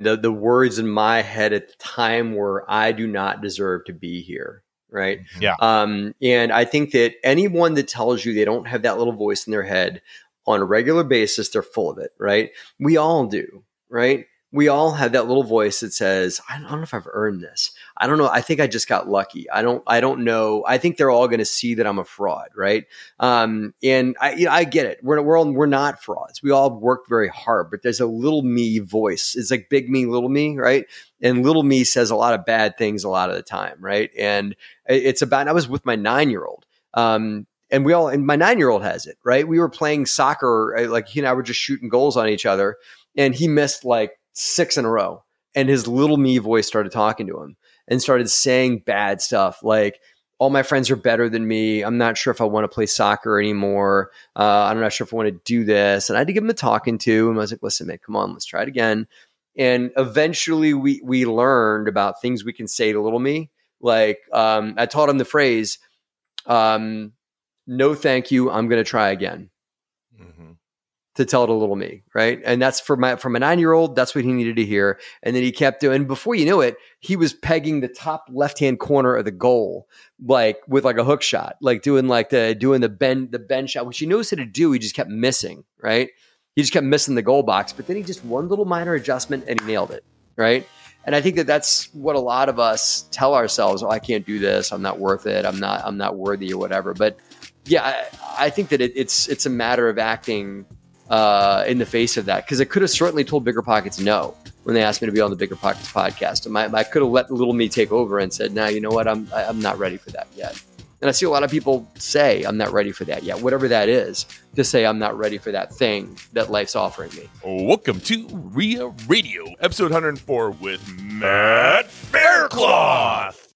the the words in my head at the time were I do not deserve to be here right? Yeah. um and I think that anyone that tells you they don't have that little voice in their head on a regular basis they're full of it right? We all do right? We all have that little voice that says I don't know if I've earned this I don't know I think I just got lucky I don't I don't know I think they're all going to see that I'm a fraud right um, and I, you know, I get it. We're all, we're not frauds. We all work very hard, but there's a little me voice. It's like big me, little me, right? And little me says a lot of bad things a lot of the time, right? And it's about. I was with my nine year old, um, and we all and my nine year old has it, right? We were playing soccer, uh, like he and I were just shooting goals on each other, and he missed like six in a row, and his little me voice started talking to him and started saying bad stuff like all my friends are better than me. I'm not sure if I want to play soccer anymore. Uh, I'm not sure if I want to do this. And I had to give him a talking to. And I was like, listen, man, come on, let's try it again. And eventually we we learned about things we can say to little me. Like um, I taught him the phrase, um, no thank you, I'm gonna try again Mhm. To tell it to little me, right? And that's for my from a nine year old. That's what he needed to hear. And then he kept doing. Before you knew it, he was pegging the top left hand corner of the goal, like with like a hook shot, like doing like the doing the bend the bend shot, which he knows how to do. He just kept missing, right? He just kept missing the goal box. But then he just one little minor adjustment and he nailed it, right? And I think that that's what a lot of us tell ourselves: "Oh, I can't do this. I'm not worth it. I'm not. I'm not worthy, or whatever." But yeah, I, I think that it, it's it's a matter of acting uh, in the face of that because I could have certainly told Bigger Pockets no when they asked me to be on the Bigger Pockets podcast. And my, I could have let little me take over and said, "Nah, you know what? I'm I- I'm not ready for that yet." And I see a lot of people say, "I'm not ready for that yet," whatever that is, to say I'm not ready for that thing that life's offering me. Welcome to REIA Radio, episode 104 with Matt Faircloth.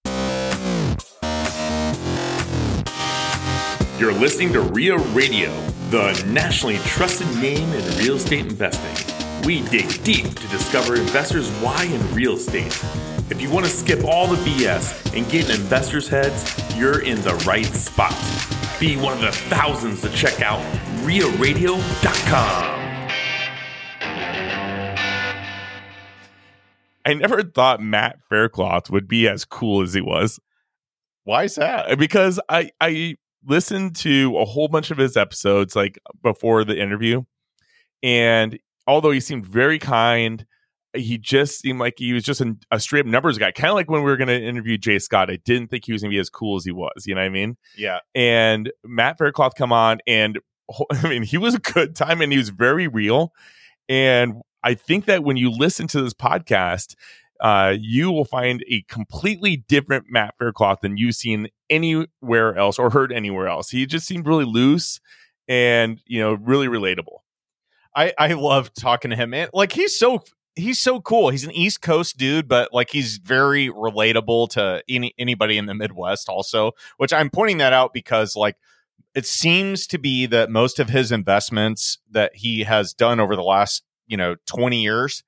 You're listening to REIA Radio, the nationally trusted name in real estate investing. We dig deep to discover investors' why in real estate. If you want to skip all the BS and get in investors' heads, you're in the right spot. Be one of the thousands to check out REIARadio.com. I never thought Matt Faircloth would be as cool as he was. Why is that? Because I I listened to a whole bunch of his episodes like before the interview, and although he seemed very kind, he just seemed like he was just an, a straight up numbers guy. Kind of like when we were going to interview Jay Scott, I didn't think he was going to be as cool as he was. You know what I mean? Yeah. and Matt Faircloth come on and I mean he was a good time and he was very real and I think that when you listen to this podcast uh, you will find a completely different Matt Faircloth than you've seen anywhere else or heard anywhere else. He just seemed really loose and you know really relatable. I I love talking to him, man. Like he's so he's so cool. He's an East Coast dude, but like he's very relatable to any anybody in the Midwest also, which I'm pointing that out because like it seems to be that most of his investments that he has done over the last, you know, 20 years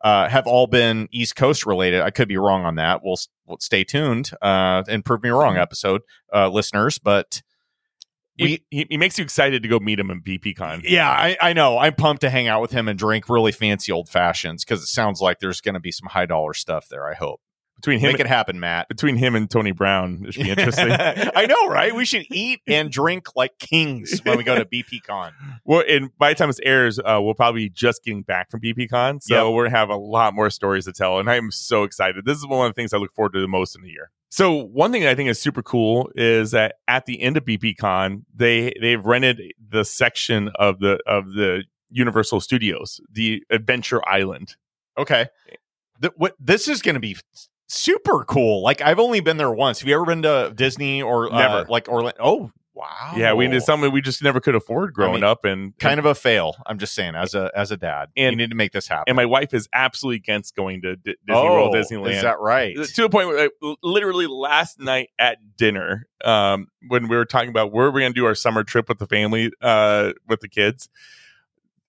uh, have all been East Coast related. I could be wrong on that. We'll, we'll stay tuned uh, and prove me wrong, episode uh, listeners. But He, he, he makes you excited to go meet him in BPCon. yeah, I, I know. I'm pumped to hang out with him and drink really fancy old fashions because it sounds like there's going to be some high dollar stuff there. I hope. Between him Make it happen, Matt. between him and Tony Brown, it should be interesting. I know, right? We should eat and drink like kings when we go to BPCon. Well, and by the time this airs, uh, we'll probably be just getting back from BPCon, so Yep. we're gonna have a lot more stories to tell, and I'm so excited. This is one of the things I look forward to the most in the year. So one thing I think is super cool is that at the end of BPCon, they they've rented the section of the of the Universal Studios, the Adventure Island. Okay. Th- what, this is going to be super cool. Like I've only been there once. Have you ever been to Disney or uh, Never. like Orlando? Oh, wow. Yeah, we did something we just never could afford growing mean, up, and kind of a fail. I'm just saying, as a as a dad, And- you need to make this happen. And my wife is absolutely against going to D- Disney World, Oh, Disneyland. Is that right? to a point where like, literally last night at dinner um when we were talking about where we're going to do our summer trip with the family uh with the kids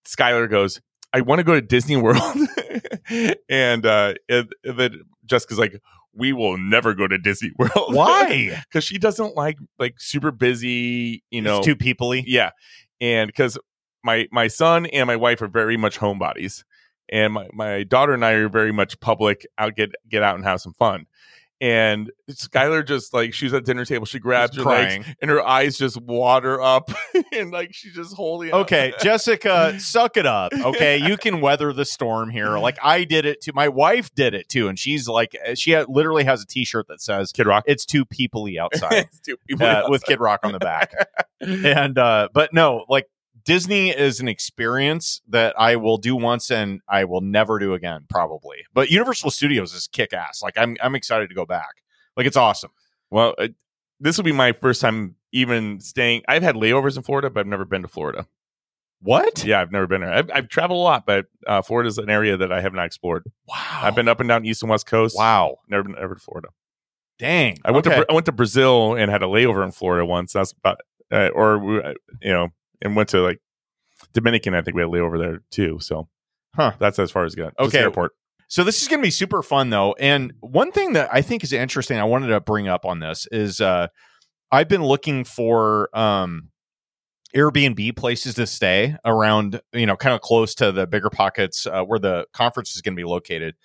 skylar goes i want to go to disney world and uh and then jessica's like we will never go to disney world Why? because she doesn't like like super busy you know it's too peoply. yeah and because my my son and my wife are very much homebodies and my, my daughter and I are very much public. Out get get out and have some fun. And Skylar just like she's at dinner table, she grabs her crying. legs and her eyes just water up, and like she's just holding. up. Okay, Jessica, suck it up. Okay, you can weather the storm here. Like I did it too. My wife did it too, and she's like, she ha- literally has a T-shirt that says Kid Rock "It's too peoply outside" It's too- people uh, with. Kid Rock on the back. and uh, but no, like Disney is an experience that I will do once and I will never do again, probably. But Universal Studios is kick ass. Like I'm, I'm excited to go back. Like it's awesome. Well, uh, this will be my first time even staying. I've had layovers in Florida, but I've never been to Florida. What? Yeah, I've never been there. I've, I've traveled a lot, but uh, Florida is an area that I have not explored. Wow. I've been up and down east and west coast. Wow. never been ever to Florida. Dang. I went Okay. to I went to Brazil and had a layover in Florida once. That's about uh, or uh, you know, and went to like Dominican. I think we had a layover there too. So, Huh. That's as far as good. Okay. airport. So this is going to be super fun though. And one thing that I think is interesting I wanted to bring up on this is uh I've been looking for um Airbnb places to stay around, you know, kind of close to the bigger pockets uh, where the conference is going to be located.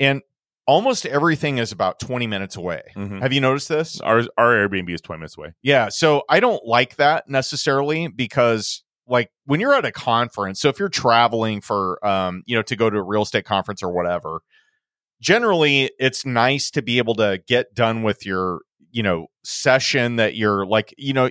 And almost everything is about 20 minutes away. Mhm. Have you noticed this? Our our Airbnb is twenty minutes away. Yeah. So I don't like that necessarily because like when you're at a conference, so if you're traveling for um, you know, to go to a real estate conference or whatever, generally it's nice to be able to get done with your, you know, session that you're like, you know,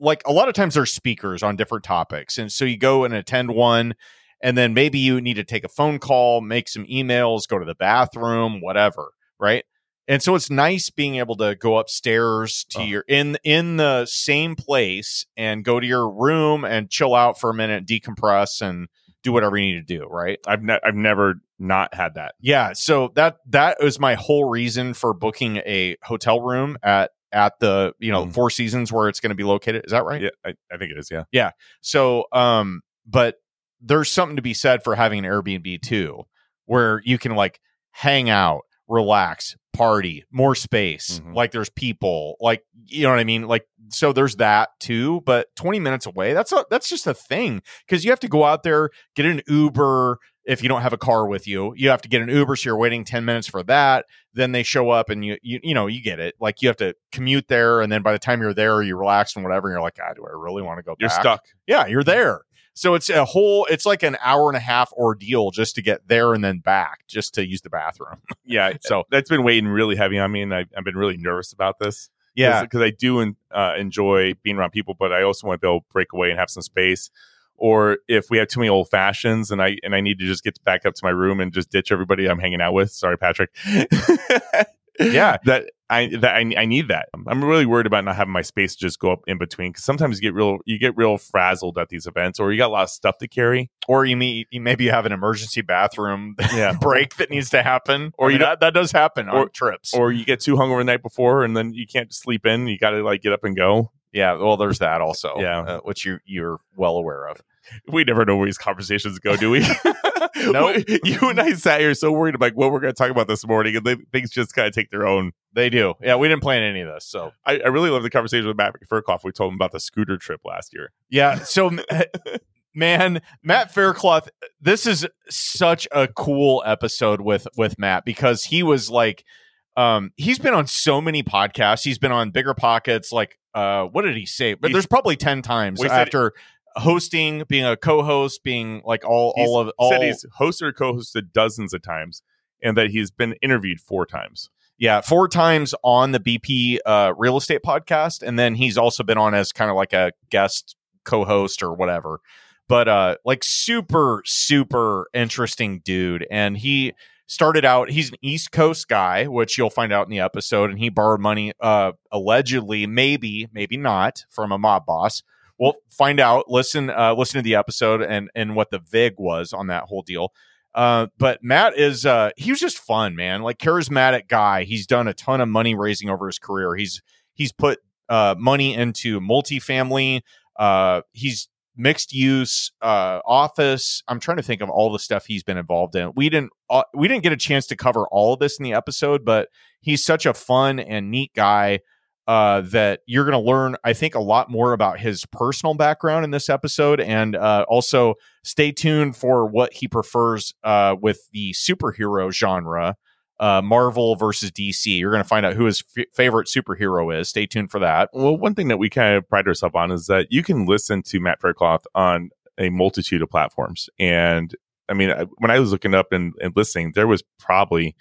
like a lot of times there's speakers on different topics. And so you go and attend one and then maybe you need to take a phone call, make some emails, go to the bathroom, whatever, right? And so it's nice being able to go upstairs to Oh. your in in the same place and go to your room and chill out for a minute, decompress and do whatever you need to do, right? I've ne- I've never not had that. Yeah, so that that was my whole reason for booking a hotel room at at the, you know, Mm. Four Seasons where it's going to be located. Is that right? Yeah, I, I think it is. Yeah. Yeah. So, um, but there's something to be said for having an Airbnb too, where you can like hang out, relax, party, more space. Mhm. Like there's people, like you know what I mean. Like so, there's that too. But 20 minutes away, that's a that's just a thing because you have to go out there, get an Uber. If you don't have a car with you, you have to get an Uber. So you're waiting 10 minutes for that. Then they show up and you, you, you know, you get it. Like you have to commute there. And then by the time you're there, you relax and whatever. And you're like, ah, do I really want to go You're back? stuck. Yeah, you're there. So it's a whole it's like an hour and a half ordeal just to get there and then back just to use the bathroom. Yeah. So that's been weighing really heavy on me, and I, I've been really nervous about this. yeah, because I do en- uh, enjoy being around people, but I also want to be able to break away and have some space. Or if we have too many old fashions and I and I need to just get back up to my room and just ditch everybody I'm hanging out with. Sorry, Patrick. Yeah. that I that I, I need that. I'm really worried about not having my space just go up in between because sometimes you get real you get real frazzled at these events, or you got a lot of stuff to carry. or you may you maybe you have an emergency bathroom Yeah. break that needs to happen, or Or you you that, that does happen or- on trips. Or you get too hungover the night before and then you can't sleep in. You got to like get up and go. yeah, well, there's that also. Yeah. uh, which you you're well aware of. we never know where these conversations go, do we? Nope. you and I sat here so worried about what we're going to talk about this morning, and then things just kind of take their own. They do. Yeah, we didn't plan any of this, so I, I really love the conversation with Matt Faircloth. We told him about the scooter trip last year. Yeah. So, man, Matt Faircloth, this is such a cool episode with with Matt because he was like, um, he's been on so many podcasts. He's been on Bigger Pockets. Like, uh, what did he say? But He's- there's probably ten times after hosting, being a co-host, being like all He's all of all. said he's hosted or co-hosted dozens of times, and that he's been interviewed four times. Yeah, four times on the BP uh, real estate podcast, and then he's also been on as kind of like a guest co-host or whatever. But uh, like super super interesting dude, and he started out. He's an East Coast guy, which you'll find out in the episode, and he borrowed money, uh, allegedly, maybe maybe not, from a mob boss. We'll find out. Listen, uh, listen to the episode and and what the vig was on that whole deal. Uh, but Matt is uh he was just fun, man. Like charismatic guy. He's done a ton of money raising over his career. He's he's put uh money into multifamily. Uh he's mixed use uh office. I'm trying to think of all the stuff he's been involved in. We didn't uh, we didn't get a chance to cover all of this in the episode, but he's such a fun and neat guy. Uh, that you're going to learn, I think, a lot more about his personal background in this episode. And uh, also stay tuned for what he prefers uh, with the superhero genre. Uh, Marvel versus DC. You're going to find out who his f- favorite superhero is. Stay tuned for that. Well, one thing that we kind of pride ourselves on is that you can listen to Matt Faircloth on a multitude of platforms. And I mean, when I was looking up and, and listening, there was probably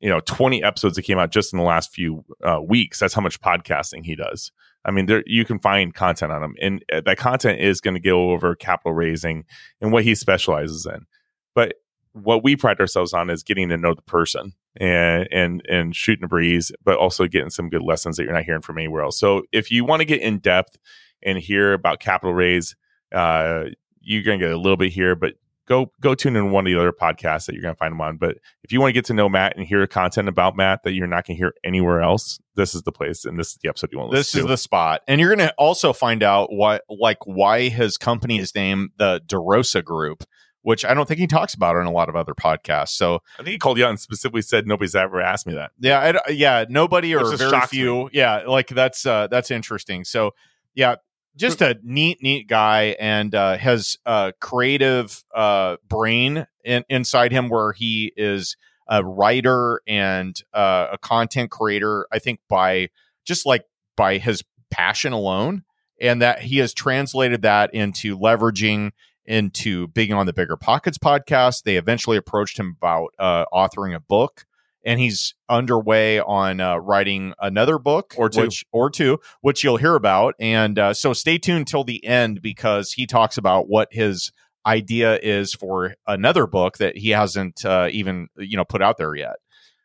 you know 20 episodes that came out just in the last few uh, weeks that's how much podcasting he does. I mean there you can find content on him and uh, that content is going to go over capital raising and what he specializes in. But what we pride ourselves on is getting to know the person and and and shooting a breeze but also getting some good lessons that you're not hearing from anywhere else. So if you want to get in depth and hear about capital raise uh, you're going to get a little bit here but go go tune in one of the other podcasts that you're going to find them on. But if you want to get to know Matt and hear content about Matt that you're not going to hear anywhere else, this is the place and this is the episode you want to This is to. the spot, and you're going to also find out what like why his company is named the DeRosa Group. Which I don't think he talks about in a lot of other podcasts. So I think he called you out and specifically said nobody's ever asked me that. yeah, I, yeah, nobody or very few. Yeah, like that's uh, that's interesting. So yeah, just a neat, neat guy, and uh, has a creative uh, brain in, inside him where he is a writer and uh, a content creator. I think by just like by his passion alone, and that he has translated that into leveraging into being on the Bigger Pockets podcast. They eventually approached him about uh, authoring a book and he's underway on uh, writing another book Or two. which, or two, which you'll hear about. And uh, so stay tuned till the end because he talks about what his idea is for another book that he hasn't uh, even you know put out there yet.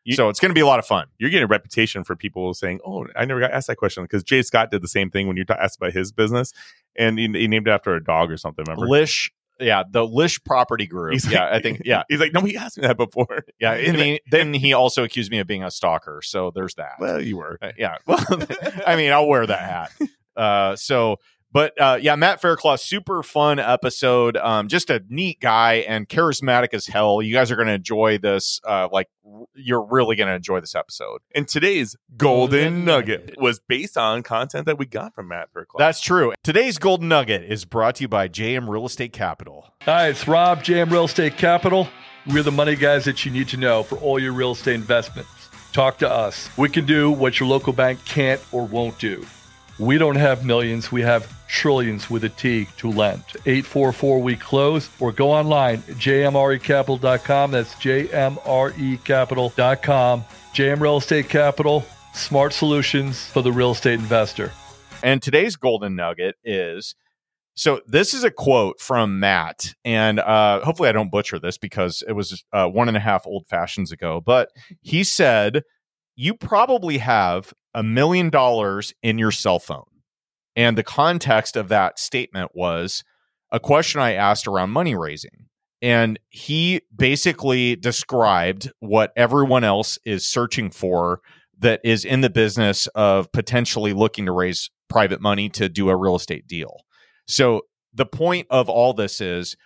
You- so it's going to be a lot of fun. You're getting a reputation for people saying, "Oh, I never got asked that question," because Jay Scott did the same thing when you asked about his business, and he, he named it after a dog or something. Remember? Lish, yeah, the Lish Property Group. He's yeah, like- I think yeah, He's like, "Nobody asked me that before." yeah. And then, then he also accused me of being a stalker. So there's that. well, you were. Uh, yeah. Well, I mean, I'll wear that hat. Uh, so, but uh, yeah, Matt Faircloth, super fun episode. Um, just a neat guy and charismatic as hell. You guys are going to enjoy this. Uh, like, r- you're really going to enjoy this episode. And today's golden nugget was based on content that we got from Matt Faircloth. That's true. Today's Golden Nugget is brought to you by JM Real Estate Capital. Hi, it's Rob, JM Real Estate Capital. We're the money guys that you need to know for all your real estate investments. Talk to us. We can do what your local bank can't or won't do. We don't have millions, we have trillions with a T to lend. 844 we close or go online jmrecapital.com. That's jmrecapital.com. JM Real Estate Capital, smart solutions for the real estate investor. And today's golden nugget is so this is a quote from Matt, and uh, hopefully I don't butcher this because it was uh, one and a half old fashions ago. But he said, "You probably have a million dollars in your cell phone," and the context of that statement was a question I asked around money raising. And he basically described what everyone else is searching for that is in the business of potentially looking to raise private money to do a real estate deal. So the point of all this is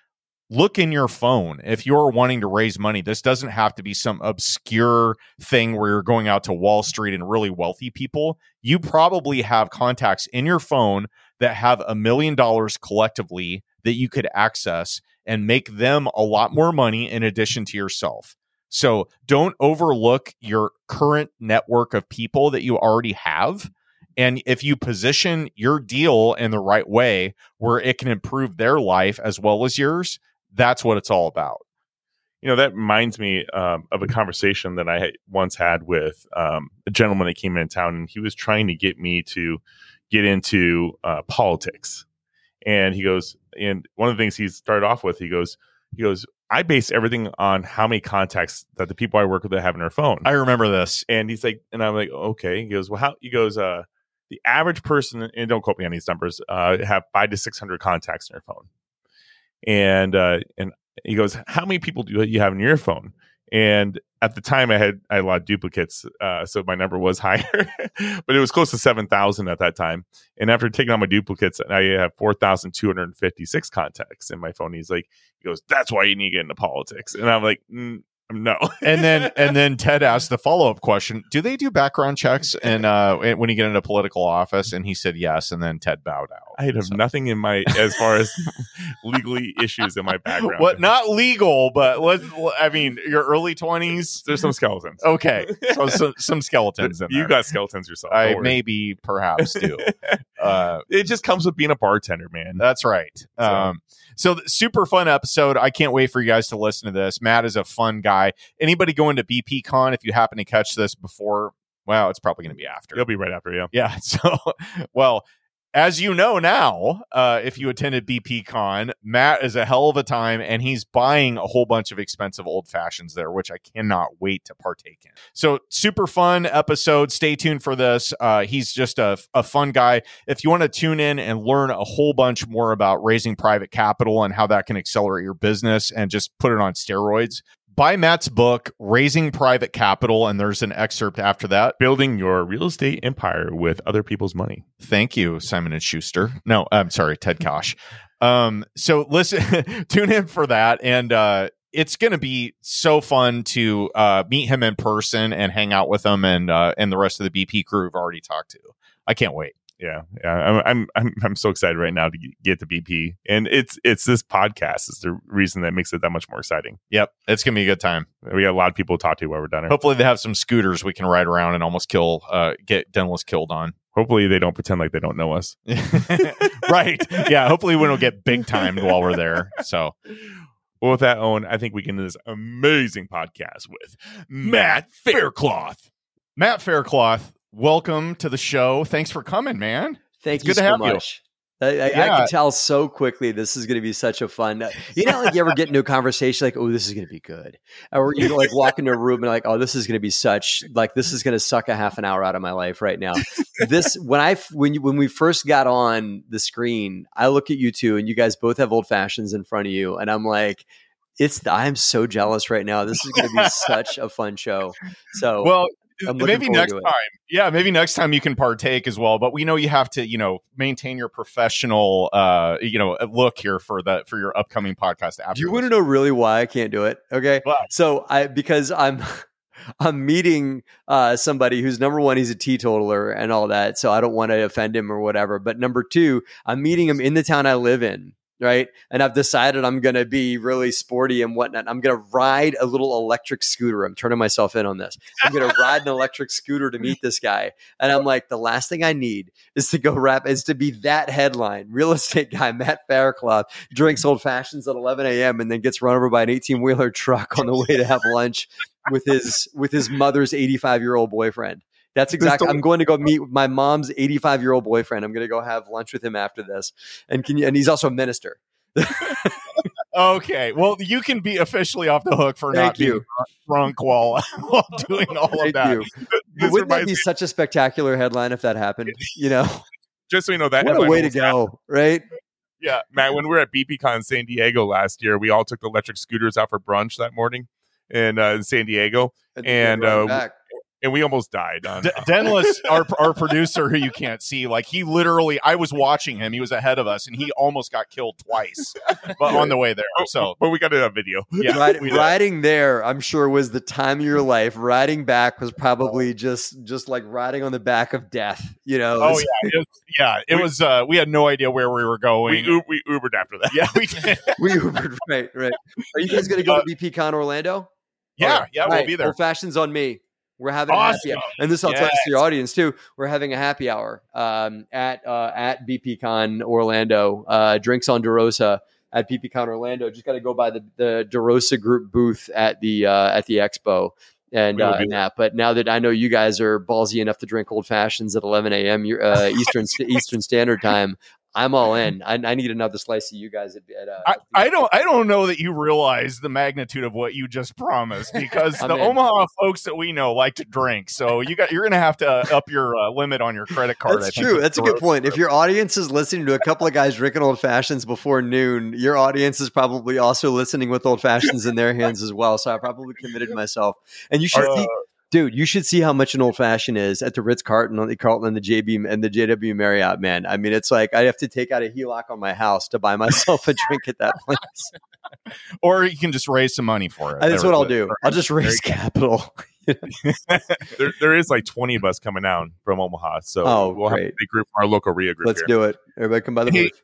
look in your phone. If you're wanting to raise money, this doesn't have to be some obscure thing where you're going out to Wall Street and really wealthy people. You probably have contacts in your phone that have a million dollars collectively that you could access and make them a lot more money in addition to yourself. So don't overlook your current network of people that you already have. And if you position your deal in the right way where it can improve their life as well as yours, that's what it's all about. you know that reminds me um, of a conversation that I once had with um, a gentleman that came in town, and he was trying to get me to get into uh, politics. And he goes, and one of the things he started off with, he goes, he goes, I base everything on how many contacts that the people I work with have in their phone. I remember this. and he's like, and I'm like, okay. He goes, well, how? He goes, uh, the average person, and don't quote me on these numbers, uh, have five to six hundred contacts in their phone. And uh, and he goes, how many people do you have in your phone? And at the time, I had I had a lot of duplicates, uh, so my number was higher, but it was close to seven thousand at that time. And after taking out my duplicates, I have four thousand two hundred fifty six contacts in my phone. He's like, he goes, that's why you need to get into politics. And I'm like, mm, No. and then and then Ted asked the follow up question: Do they do background checks and uh, when you get into political office? And he said yes. And then Ted bowed out. I have So- nothing in my as far as legally issues in my background. What? Not legal, but let's. I mean, your early twenties. There's some skeletons. Okay, so some, some skeletons you there. got skeletons yourself. I maybe perhaps do. Uh, it just comes with being a bartender, man. That's right. So- Um, so super fun episode. I can't wait for you guys to listen to this. Matt is a fun guy. Anybody going to BP Con, if you happen to catch this before, well, it's probably going to be after. It'll be right after you. Yeah. So, well, as you know now, uh, if you attended BP Con, Matt is a hell of a time and he's buying a whole bunch of expensive old fashions there, which I cannot wait to partake in. So, super fun episode. Stay tuned for this. Uh, he's just a, a fun guy. If you want to tune in and learn a whole bunch more about raising private capital and how that can accelerate your business and just put it on steroids, buy Matt's book, Raising Private Capital. And there's an excerpt after that. Building your real estate empire with other people's money. Thank you, Simon and Schuster. No, I'm sorry, Ted Kosh. Um, so listen, tune in for that, and uh, it's going to be so fun to uh, meet him in person and hang out with him, and uh, and the rest of the BP crew have already talked to. I can't wait. Yeah, yeah. I'm, I'm, I'm, I'm so excited right now to get to BP, and it's, it's this podcast is the reason that makes it that much more exciting. Yep, it's going to be a good time. We got a lot of people to talk to while we're done it. Hopefully, they have some scooters we can ride around and almost kill, uh, get Dennis killed on. Hopefully, they don't pretend like they don't know us. right? Yeah. Hopefully, we don't get big timed while we're there. So. Well, with that, Owen, I think we can do this amazing podcast with Matt Faircloth. Matt Faircloth, welcome to the show. Thanks for coming, man. Thank It's you good to so have you. much. I, I, I Yeah. can tell so quickly this is going to be such a fun. Uh, you know, like you ever get into a conversation like, "Oh, this is going to be good," or you like walk into a room and like, "Oh, this is going to be such like this is going to suck a half an hour out of my life right now." this when I when you, when we first got on the screen, I look at you two and you guys both have old fashions in front of you, and I'm like. It's I'm so jealous right now. This is going to be such a fun show. So Well, I'm maybe next time. Yeah, maybe next time you can partake as well. But we know you have to, you know, maintain your professional, uh, you know, look here for the for your upcoming podcast. After you want to know really why I can't do it? Okay. So I because I'm I'm meeting uh, somebody who's number one, he's a teetotaler and all that. So I don't want to offend him or whatever. But number two, I'm meeting him in the town I live in. Right. And I've decided I'm going to be really sporty and whatnot. I'm going to ride a little electric scooter. I'm turning myself in on this. I'm going to ride an electric scooter to meet this guy. And I'm like, the last thing I need is to go rap, is to be that headline. Real estate guy, Matt Faircloth, drinks old fashions at 11 a.m. and then gets run over by an 18 wheeler truck on the way to have lunch with his with his mother's 85 year old boyfriend. That's exactly. I'm going to go meet my mom's 85 year old boyfriend. I'm going to go have lunch with him after this. And can you? And he's also a minister. Okay, well, you can be officially off the hook for Thank not being drunk while, while doing all of that. you. Wouldn't that be me- such a spectacular headline if that happened? You know, just so you know that what a way to almost happened. go, right? Yeah, Matt. When we were at BPCon San Diego last year, we all took the electric scooters out for brunch that morning in, uh, in San Diego, And, then uh, back. And we almost died. On, D- Denlis, our our producer, who you can't see, like he literally, I was watching him. He was ahead of us, and he almost got killed twice, but on the way there. So but we got a video. yeah, Ride- we riding there, I'm sure, was the time of your life. Riding back was probably just just like riding on the back of death. You know, Oh yeah, it was, yeah. It was. Uh, we had no idea where we were going. U- we Ubered after that. yeah, we did. we Ubered, right, right. Are you guys going to go to BP Con Orlando? Yeah, yeah, we'll Right, be there. Old fashions on me. We're having a Awesome. happy hour. And this I'll tell Yes. to your audience too. We're having a happy hour um, at uh, at BPCon Orlando. Uh, drinks on DeRosa at BPCon Orlando. Just got to go by the the DeRosa Group booth at the uh, at the expo. And, uh, and that, but now that I know you guys are ballsy enough to drink old fashions at 11 a.m. your- Uh, Eastern Eastern Standard Time, I'm all in. I, I need another slice of you guys at. at uh, I, I don't I don't know that you realize the magnitude of what you just promised because the in. Omaha folks that we know like to drink. So you got you're gonna have to up your uh, limit on your credit card. That's think, true. with That's a good Dorothy. point. If your audience is listening to a couple of guys drinking old fashions before noon, your audience is probably also listening with old fashions in their hands as well. So I probably committed myself. And you should Uh, see, dude, you should see how much an old fashioned is at the Ritz Carlton, on the Carlton, and the JB and the JW Marriott. Man, I mean, it's like I have to take out a HELOC on my house to buy myself a drink at that place. or you can just raise some money for it. that's There- what I'll there- do. I'll just raise capital. there, there is like 20 of us coming down from Omaha. So Oh, we'll have a big group from our local REIA group Let's here. do it. Everybody come by the Hey, booth.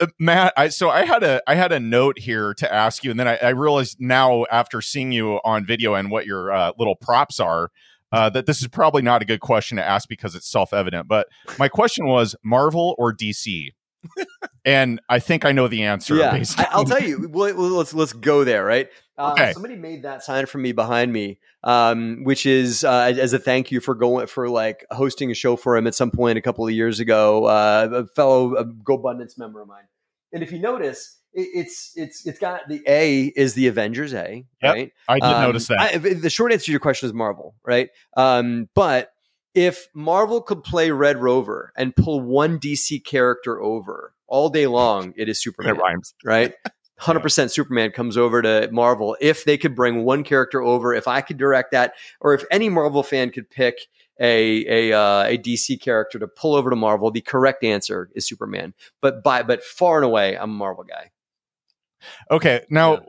Uh, Matt, I, so I had a I had a note here to ask you, and then I, I realized now after seeing you on video and what your uh, little props are, uh, that this is probably not a good question to ask because it's self evident. But my question was Marvel or DC, and I think I know the answer. Yeah, I, I'll tell you. Well, let's let's go there, right? Uh, Okay. Somebody made that sign for me behind me, um, which is uh, as a thank you for going for like hosting a show for him at some point a couple of years ago. Uh, a fellow a GoBundance member of mine, and if you notice, it, it's it's it's got the A is the Avengers A, Yep. right? I did Um, notice that. I, the short answer to your question is Marvel, right? Um, but if Marvel could play Red Rover and pull one DC character over all day long, it is Superman That rhymes. right? 100% Superman comes over to Marvel. If they could bring one character over, if I could direct that, or if any Marvel fan could pick a a, uh, a DC character to pull over to Marvel, the correct answer is Superman. But by but far and away, I'm a Marvel guy. okay, now. Yeah.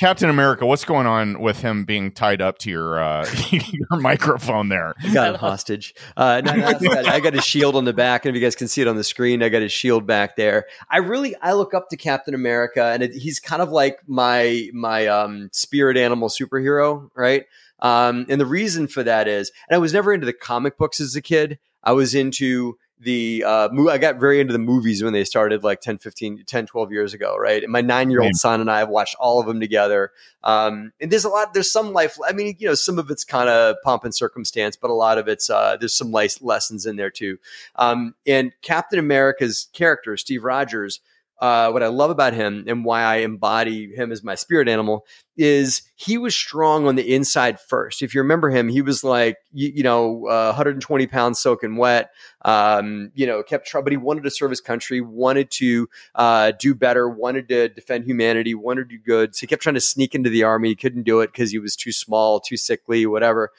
Captain America, what's going on with him being tied up to your uh, your microphone there? You got him hostage. Uh, no, no. I got his shield on the back, and if you guys can see it on the screen, I got his shield back there. I really I look up to Captain America, and it, he's kind of like my my um, spirit animal superhero, right? Um, and the reason for that is, and I was never into the comic books as a kid. I was into the uh, I got very into the movies when they started like 10, 15, 10, 12 years ago, right? And my nine year old son and I have watched all of them together. Um, and there's a lot, there's some life, I mean, you know, some of it's kind of pomp and circumstance, but a lot of it's, uh, there's some life lessons in there too. Um, and Captain America's character, Steve Rogers, uh, what I love about him and why I embody him as my spirit animal is he was strong on the inside first. If you remember him, he was like, you, you know, uh, 120 pounds soaking wet, um, you know, kept trouble, but he wanted to serve his country, wanted to uh, do better, wanted to defend humanity, wanted to do good. So he kept trying to sneak into the army. He couldn't do it because he was too small, too sickly, whatever.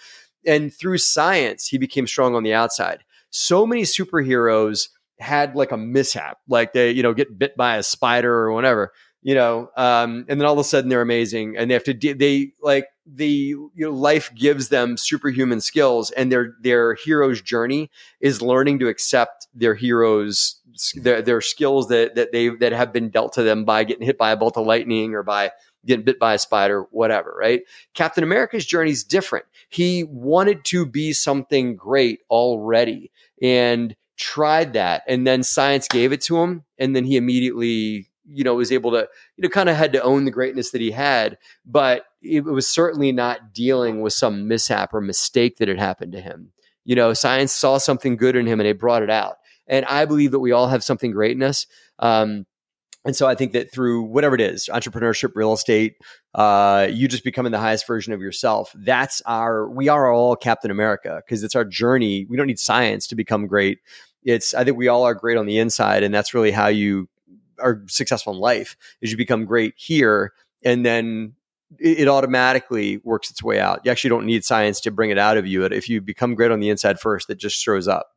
And through science, he became strong on the outside. So many superheroes had like a mishap, like they, you know, get bit by a spider or whatever, you know, um, and then all of a sudden they're amazing and they have to, de- they like the, you know, life gives them superhuman skills and their, their hero's journey is learning to accept their heroes, their, their skills that, that they, that have been dealt to them by getting hit by a bolt of lightning or by getting bit by a spider, whatever, right? Captain America's journey is different. He wanted to be something great already and tried that. And then science gave it to him. And then he immediately, you know, was able to, you know, kind of had to own the greatness that he had. But it was certainly not dealing with some mishap or mistake that had happened to him. You know, science saw something good in him and it brought it out. And I believe that we all have something great in us. Um, and so I think that through whatever it is, entrepreneurship, real estate, uh, you just becoming the highest version of yourself. That's our, we are all Captain America because it's our journey. We don't need science to become great. It's, I think we all are great on the inside. And that's really how you are successful in life is you become great here and then it, it automatically works its way out. You actually don't need science to bring it out of you. If you become great on the inside first, it just shows up.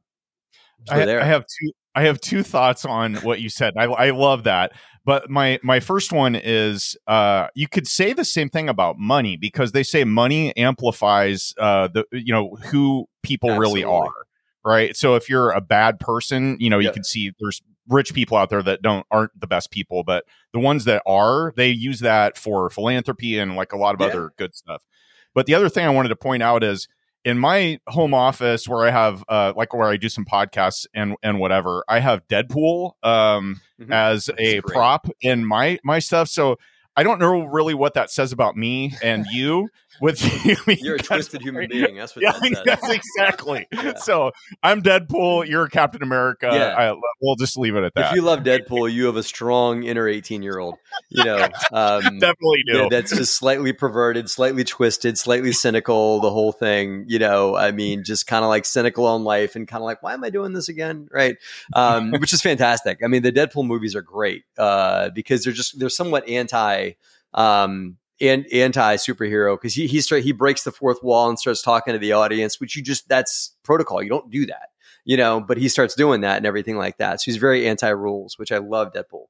I. I have two. I have two thoughts on what you said. I, I love that, but my my first one is uh, you could say the same thing about money because they say money amplifies uh, the you know who people really are, right? So if you're a bad person, you know you can see there's rich people out there that don't aren't the best people, but the ones that are, they use that for philanthropy and like a lot of Yeah. other good stuff. But the other thing I wanted to point out is in my home office where I have uh like where I do some podcasts and and whatever, I have Deadpool um Mhm. as That's a great. prop in my my stuff. So I don't know really what that says about me and you with you. You're a twisted human being. That's what Yeah, that that's exactly. Yeah. So I'm Deadpool. You're Captain America. Yeah. I, we'll just leave it at that. If you love Deadpool, you have a strong inner 18 year old. You know, um, Definitely do. that- that's just slightly perverted, slightly twisted, slightly cynical. The whole thing, you know, I mean, just kind of like cynical on life and kind of like, why am I doing this again? Right, um, which is fantastic. I mean, the Deadpool movies are great uh, because they're just they're somewhat anti. Um, and anti superhero because he he start, he breaks the fourth wall and starts talking to the audience, which you just that's protocol. You don't do that, you know. But he starts doing that and everything like that. So he's very anti rules, which I love. Deadpool.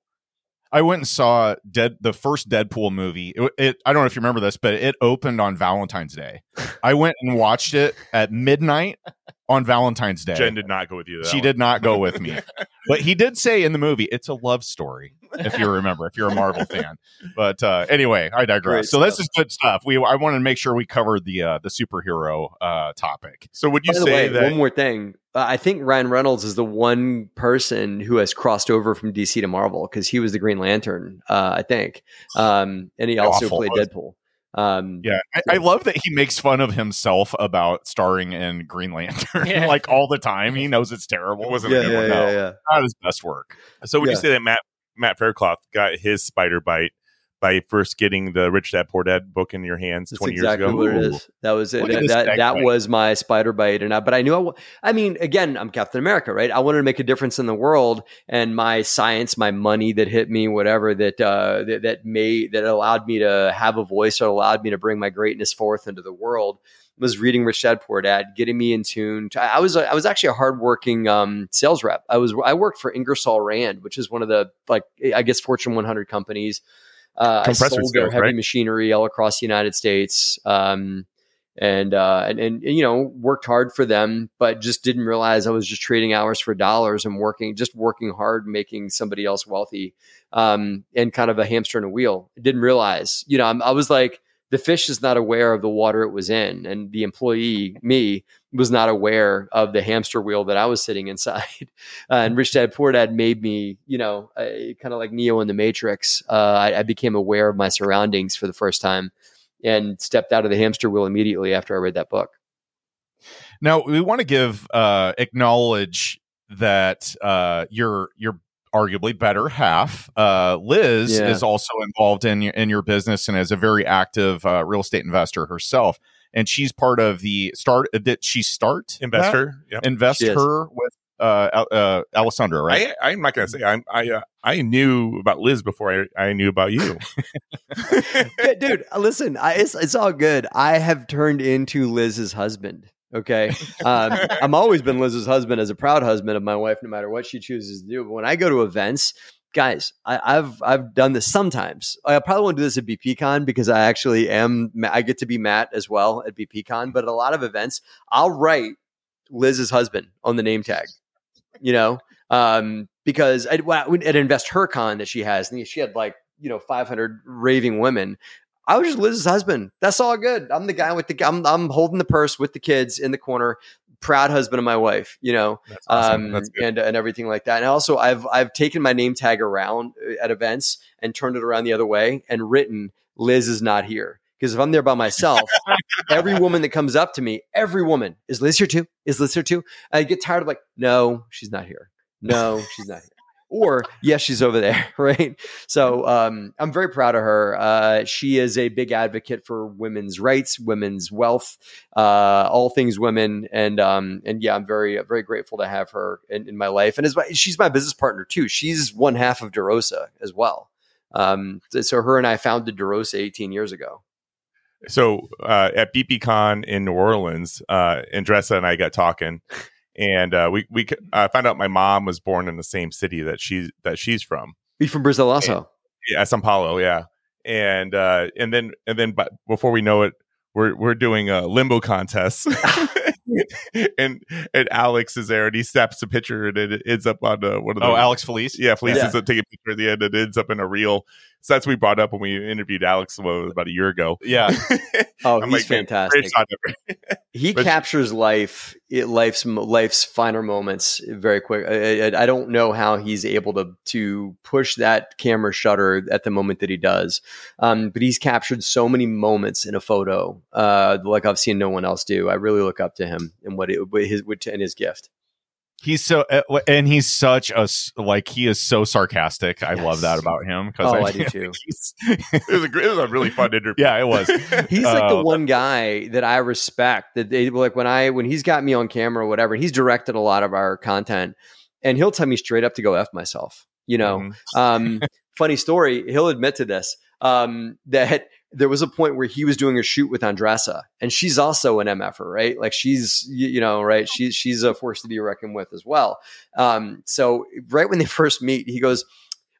I went and saw Dead the first Deadpool movie. It, it, I don't know if you remember this, but it opened on Valentine's Day. I went and watched it at midnight on Valentine's Day. Jen did not go with you. that she one. did not go with me, but he did say in the movie it's a love story. If you remember, if you're a Marvel fan. But uh, anyway, I digress. Great so this is good stuff. We I wanted to make sure we covered the uh, the superhero uh, topic. So would you By the say way, that? one more thing. Uh, I think Ryan Reynolds is the one person who has crossed over from DC to Marvel because he was the Green Lantern, uh, I think, um, and he also Awful. played Deadpool. Um, Yeah, I, I love that he makes fun of himself about starring in Green Lantern Yeah. like all the time. He knows it's terrible. It wasn't yeah, a good yeah, one. yeah, No. yeah. Not his best work. So would you say that Matt Matt Faircloth got his spider bite by first getting the Rich Dad Poor Dad book in your hands That's twenty exactly years ago? what it Ooh. is. That was it. That that, that was my spider bite, and I, but I knew. I—I mean, again, I'm Captain America, right? I wanted to make a difference in the world, and my science, my money that hit me, whatever that uh, that, that made that allowed me to have a voice, or allowed me to bring my greatness forth into the world. Was reading Rich Dad Poor Dad, getting me in tune. To, I was a, I was actually a hardworking um, sales rep. I was I worked for Ingersoll Rand, which is one of the like I guess Fortune 100 companies. Uh, I sold heavy right? machinery all across the United States, um, and, uh, and and you know worked hard for them, but just didn't realize I was just trading hours for dollars and working just working hard, making somebody else wealthy, um, and kind of a hamster in a wheel. Didn't realize, you know, I'm, I was like the fish is not aware of the water it was in, and the employee me was not aware of the hamster wheel that I was sitting inside. Uh, and Rich Dad Poor Dad made me, you know, kind of like Neo in the Matrix. Uh, I, I became aware of my surroundings for the first time and stepped out of the hamster wheel immediately after I read that book. Now we want to give uh, acknowledge that uh, your your arguably better half, uh, Liz, Yeah. is also involved in your, in your business and is a very active uh, real estate investor herself. And she's part of the start. uh, Did she start that? Investor. Yep. Invest She is. her with uh, uh, Alessandra, right? I, I'm not going to say I'm, I uh, I knew about Liz before I, I knew about you. Yeah, dude, uh, listen, I, it's, it's all good. I have turned into Liz's husband. Okay. Um, I'm always been Liz's husband as a proud husband of my wife, no matter what she chooses to do. But when I go to events, guys, I, I've I've done this sometimes. I probably won't do this at BPCon because I actually am. I get to be Matt as well at BPCon. But at a lot of events, I'll write Liz's husband on the name tag. You know, um, because at, at Invest Her Con that she has, and she had like you know 500 raving women. I was just Liz's husband. That's all good. I'm the guy with the. I'm, I'm holding the purse with the kids in the corner. Proud husband of my wife. You know, awesome. um, and and everything like that. And also, I've I've taken my name tag around uh, at events and turned it around the other way and written Liz is not here. Because if I'm there by myself, every woman that comes up to me, every woman is Liz here too? Is Liz here too? I get tired of like, no, she's not here. No, she's not here. Or yes, she's over there, right? So um, I'm very proud of her. Uh, she is a big advocate for women's rights, women's wealth, uh, all things women, and um, and yeah, I'm very very grateful to have her in, in my life. And as my, she's my business partner too. She's one half of DeRosa as well. Um, so her and I founded DeRosa 18 years ago. So uh, at BPCon in New Orleans, uh, Andressa and I got talking, and uh, we we I found out my mom was born in the same city that she's that she's from. Be from Brazil also. Yeah, Sao Paulo, yeah. And uh, and then and then, but before we know it, we're we're doing a limbo contest. and and Alex is there, and he snaps a picture, and it ends up on uh, one of the Oh, Alex Felice. Yeah, Felice Yeah. ends up taking a picture at the end, and it ends up in a reel. So that's what we brought up when we interviewed Alex what, about a year ago. Yeah. Oh, he's like, fantastic. great shot ever. he But- captures life it, life's life's finer moments very quick I, I- I don't know how he's able to to push that camera shutter at the moment that he does um, but he's captured so many moments in a photo uh, like i've seen no one else do i really look up to him and what it, what his what, and his gift He's so, uh, and he's such a like he is so sarcastic. I love that about him oh I, i do too he's- it was a great, it was a really fun interview. yeah, it was. He's like the Uh, one guy that I respect. That they like when I when he's got me on camera or whatever. He's directed a lot of our content, and he'll tell me straight up to go f myself. You know, Mhm. um, funny story. He'll admit to this um, that there was a point where he was doing a shoot with Andressa, and she's also an MFer, right? Like she's you, know right. She's she's a force to be reckoned with as well. Um, so right when they first meet, he goes,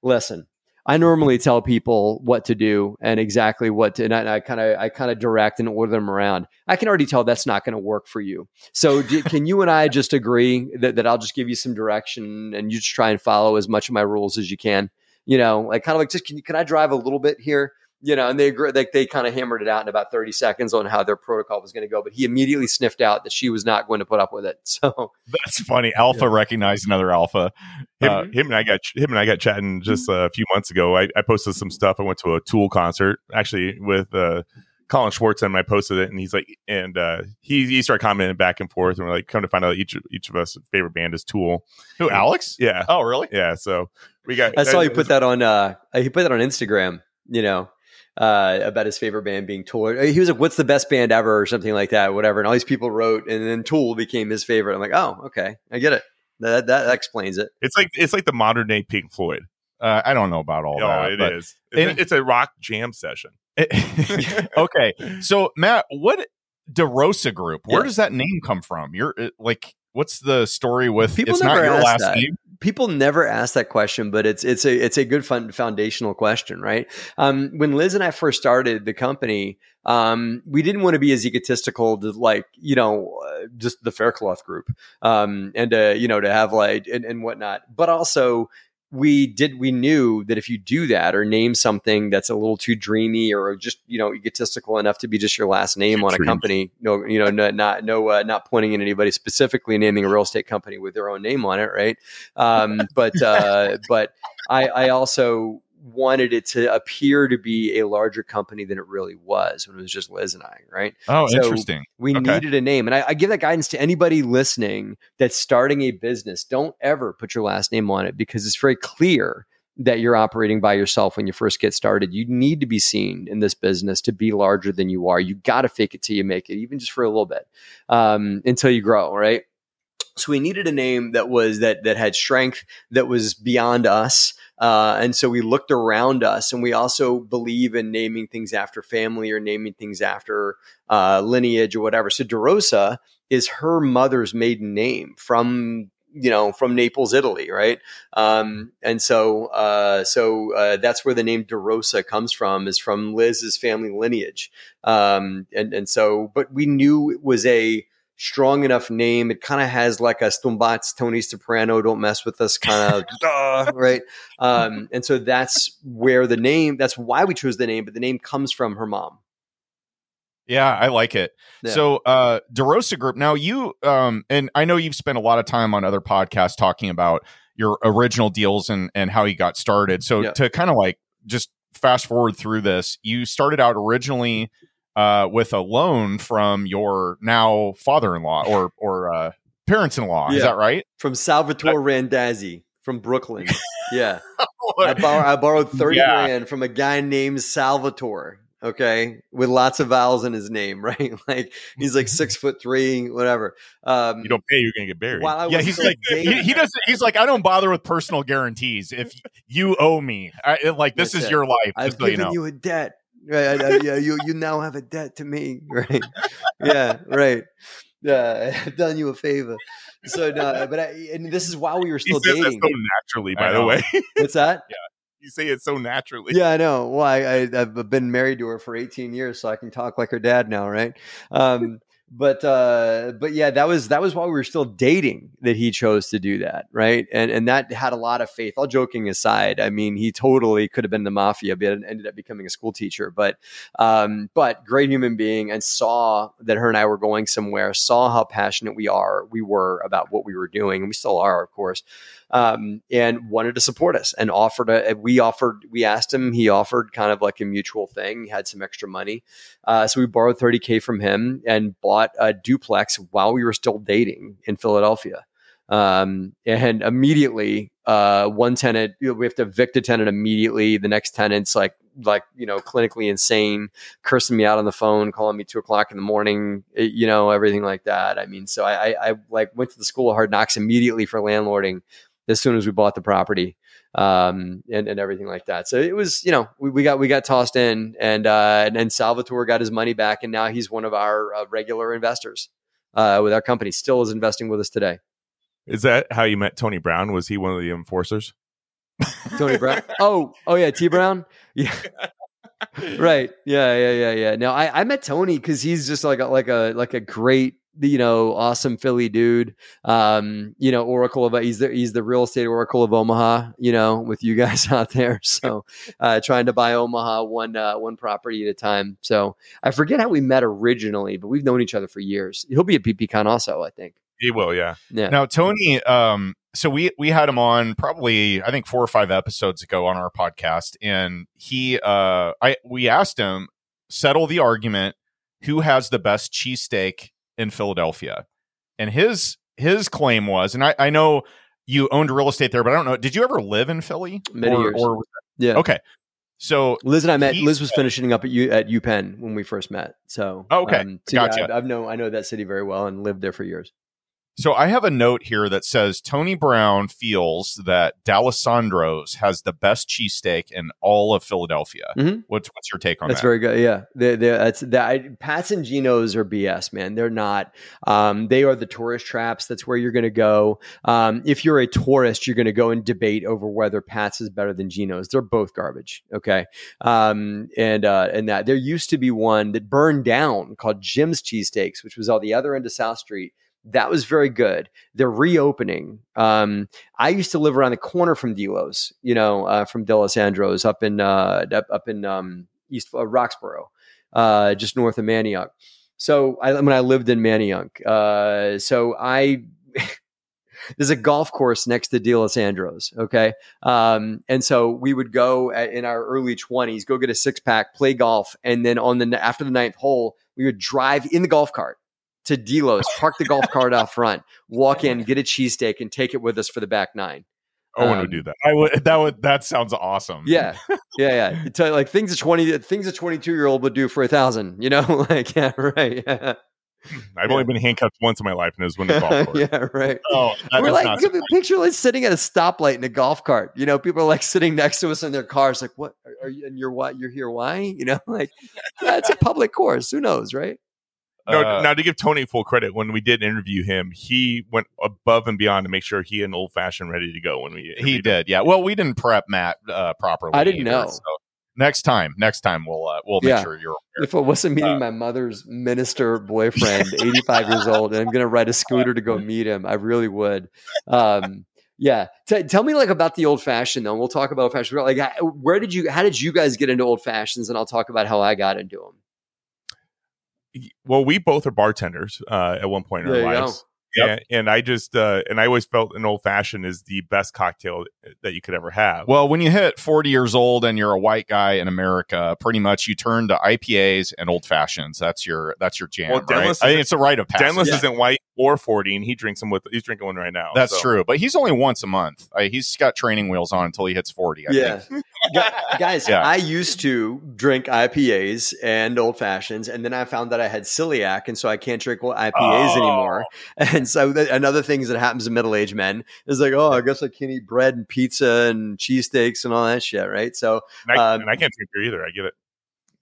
"Listen." I normally tell people what to do and exactly what to, and I kind of, I kind of direct and order them around. I can already tell that's not going to work for you. So can you and I just agree that, that I'll just give you some direction and you just try and follow as much of my rules as you can? You know, like kind of like just can, can I drive a little bit here? You know, and they agree, they, they kind of hammered it out in about 30 seconds on how their protocol was going to go. But he immediately sniffed out that she was not going to put up with it. So that's funny. Alpha yeah. recognized another alpha. Him, uh, him, and I got him and I got chatting just a few months ago. I, I, posted some stuff. I went to a Tool concert actually with uh, Colin Schwartz, and I posted it, and he's like, and uh, he he started commenting back and forth, and we're like, come to find out each each of us favorite band is Tool. Who, Alex? Yeah. Oh, really? Yeah. So we got. I saw you put that on. uh He put that on Instagram. You know, uh, about his favorite band being Tool. He was like, "What's the best band ever?" or something like that, whatever. And all these people wrote, and then Tool became his favorite. I'm like, "Oh, okay, I get it. That that, that explains it." It's like it's like the modern day Pink Floyd. Uh, I don't know about all oh, that. It is. It's, it's a rock jam session. okay, so Matt, what DeRosa Group? Where yeah. does that name come from? You're like, what's the story with? People it's never not your last that. name people never ask that question, but it's it's a it's a good fun foundational question, right? Um, when Liz and I first started the company, um, we didn't want to be as egotistical to like you know just the Faircloth group, um, and uh, you know to have like and, and whatnot, but also we did we knew that if you do that or name something that's a little too dreamy or just you know egotistical enough to be just your last name on a company no you know no, not no uh, not pointing at anybody specifically naming a real estate company with their own name on it right? Um, but uh, but I, I also wanted it to appear to be a larger company than it really was when it was just Liz and I, right? Oh, so interesting. We okay. needed a name. And I, I, give that guidance to anybody listening that's starting a business. Don't ever put your last name on it because it's very clear that you're operating by yourself when you first get started. You need to be seen in this business to be larger than you are. You got to fake it till you make it, even just for a little bit um, until you grow, right? So we needed a name that was that that had strength, that was beyond us, uh, and so we looked around us, and we also believe in naming things after family or naming things after uh, lineage or whatever. So DeRosa is her mother's maiden name from you know from Naples, Italy, right? Um, and so uh, so uh, that's where the name DeRosa comes from, is from Liz's family lineage. Um, and and so, but we knew it was a strong enough name. It kind of has like a Stumbats, Tony Soprano, don't mess with us kind of, right? Um, and so that's where the name, that's why we chose the name, but the name comes from her mom. Yeah, I like it. Yeah. So, uh, DeRosa Group. Now, you um, and I know you've spent a lot of time on other podcasts talking about your original deals and and how you got started. So, yeah. to kind of like just fast forward through this, you started out originally uh, with a loan from your now father-in-law or or uh, parents-in-law. Yeah. Is that right? From Salvatore Randazzi from Brooklyn. Yeah, I, borrow, I, borrowed thirty yeah. grand from a guy named Salvatore. Okay, with lots of vowels in his name, right? Like he's like six foot three, whatever. Um, you don't pay, you're gonna get buried. yeah, he's like he, he, doesn't. He's like I don't bother with personal guarantees. If you owe me, I, like this That's is it. your life. I've given you, know. you a debt right? I, I, yeah, you you now have a debt to me, right? yeah, right. Yeah, I've done you a favor. So no, but I, and this is while we were still dating. so naturally, by the way. What's that? Yeah, you say it so naturally. Yeah, I know. Well, I, I have been married to her for 18 years, so I can talk like her dad now, right? Um, but uh but yeah that was that was while we were still dating that he chose to do that right? And and that had a lot of faith. All joking aside i mean he totally could have been the mafia but ended up becoming a school teacher. But um but great human being and saw that her and i were going somewhere saw how passionate we are we were about what we were doing. And we still are of course um, and wanted to support us and offered a, we offered, we asked him, he offered kind of like a mutual thing. He had some extra money. Uh, so we borrowed 30K from him and bought a duplex while we were still dating in Philadelphia. Um, and immediately, uh, one tenant, you know, we have to evict a tenant immediately. The next tenant's like, like, you know, clinically insane, cursing me out on the phone, calling me two o'clock in the morning, eh, you know, everything like that. I mean, so I, I, I like went to the school of hard knocks immediately for landlording as soon as we bought the property um, and, and everything like that. So it was, you know, we, we got we got tossed in, and uh, and, and Salvatore got his money back, and now he's one of our uh, regular investors uh, with our company. Still is investing with us today. Is that how you met Tony Brown? Was he one of the enforcers? Tony Brown. Oh, oh yeah, T Brown. Yeah. right. Yeah, yeah, yeah, yeah. No, I, I met Tony because he's just like a, like a like a great you know awesome Philly dude. Um, you know, Oracle of he's the he's the real estate Oracle of Omaha. You know, with you guys out there, so uh, trying to buy Omaha one uh, one property at a time. So I forget how we met originally, but we've known each other for years. He'll be at BPCon also, I think. He will, yeah. Yeah. Now, Tony, um, so we we had him on probably I think four or five episodes ago on our podcast, and he uh, I we asked him settle the argument who has the best cheesesteak in Philadelphia, and his his claim was, and I, I know you owned real estate there, but I don't know, did you ever live in Philly? Many or, years. Or, yeah. okay, so Liz and I met. He- Liz was finishing up at U at UPenn when we first met. So Oh, Okay. um, so yeah, Gotcha. I, I've know I know that city very well and lived there for years. So I have a note here that says Tony Brown feels that D'Alessandro's has the best cheesesteak in all of Philadelphia. Mhm. What's what's your take on That's that? That's very good. Yeah, they they that's that. I, Pats and Geno's are BS, man. They're not. Um, they are the tourist traps. That's where you're going to go. Um, if you're a tourist, you're going to go and debate over whether Pats is better than Geno's. They're both garbage. Okay, um, and uh, and that there used to be one that burned down called Jim's Cheesesteaks, which was on the other end of South Street. That was very good. They're reopening. Um, I used to live around the corner from Delos, you know, uh, from D'Alessandro's up in uh, up, in um, East uh, Roxborough, uh, just north of Manayunk. So I, when I lived in Manayunk, uh, so I there's a golf course next to D'Alessandro's. Okay, um, and so we would go at, in our early 20s, go get a six pack, play golf, and then on the after the ninth hole, we would drive in the golf cart to Delos, park the golf cart out front, walk in, get a cheesesteak, and take it with us for the back nine. Owen Um, would do that. I would that would that sounds awesome. Yeah, yeah, yeah. You tell- like things a twenty, things a twenty-two year old would do for a thousand. You know, like yeah, right, yeah, I've only been handcuffed once in my life, and it was when the golf course. yeah, right. Oh, that We're like, not picture like sitting at a stoplight in a golf cart. You know, people are like sitting next to us in their cars, like, "What are, you? And you're what? You're here? Why? You know, like, yeah, a public course. Who knows, right? No, Uh, now to give Tony full credit, when we did interview him, he went above and beyond to make sure he and old fashioned ready to go when we he interviewed him. did. Yeah. Well, we didn't prep Matt uh, properly. I didn't either, know. so next time, next time we'll uh, we'll make Yeah. sure you're. Aware. If I wasn't meeting Uh, my mother's minister boyfriend, 85 years old, and I'm going to ride a scooter to go meet him, I really would. Um, yeah. T- tell me like about the old fashioned though. and We'll talk about old fashioned. Like, h- where did you, how did you guys get into old fashions? And I'll talk about how I got into them. Well, we both are bartenders uh, at one point in There our lives. Yep. And, and I just uh, and I always felt an old fashioned is the best cocktail that you could ever have. Well, when you hit 40 years old and you're a white guy in America, pretty much you turn to IPAs and old fashions. That's your that's your jam. Well, right? I think isn't- it's a rite of passage. Dennis Yeah. isn't white or forty, and he drinks them with he's drinking one right now. That's so. true, but he's only once a month. Uh, he's got training wheels on until he hits 40. I Yeah. think. Guys, Yeah. I used to drink IPAs and old fashions, and then I found that I had celiac, and so I can't drink IPAs Oh. anymore. And so, th- another things that happens to middle aged men is like, oh, I guess I can't eat bread and pizza and cheesesteaks and all that shit, right? So, And I, Um, and I can't drink beer either. I get it.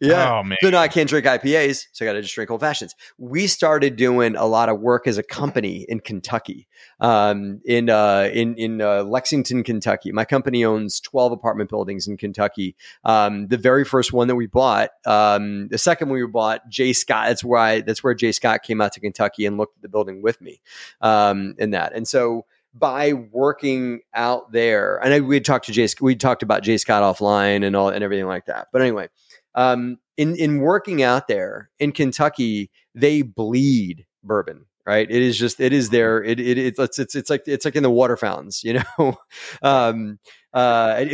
Yeah. Oh man. So now I can't drink IPAs, so I got to just drink old fashions. We started doing a lot of work as a company in Kentucky, um, in uh, in in uh, Lexington, Kentucky. My company owns twelve apartment buildings in Kentucky. Um, the very first one that we bought, um, the second one we bought, Jay Scott. That's where I, that's where Jay Scott came out to Kentucky and looked at the building with me, um, in that. And so by working out there, and I, we had talked to Jay, we talked about Jay Scott offline and all and everything like that. But anyway, um, in in working out there in Kentucky, they bleed bourbon. Right, it is just it is there. It it it's it's it's, it's like it's like in the water fountains, you know. um, uh,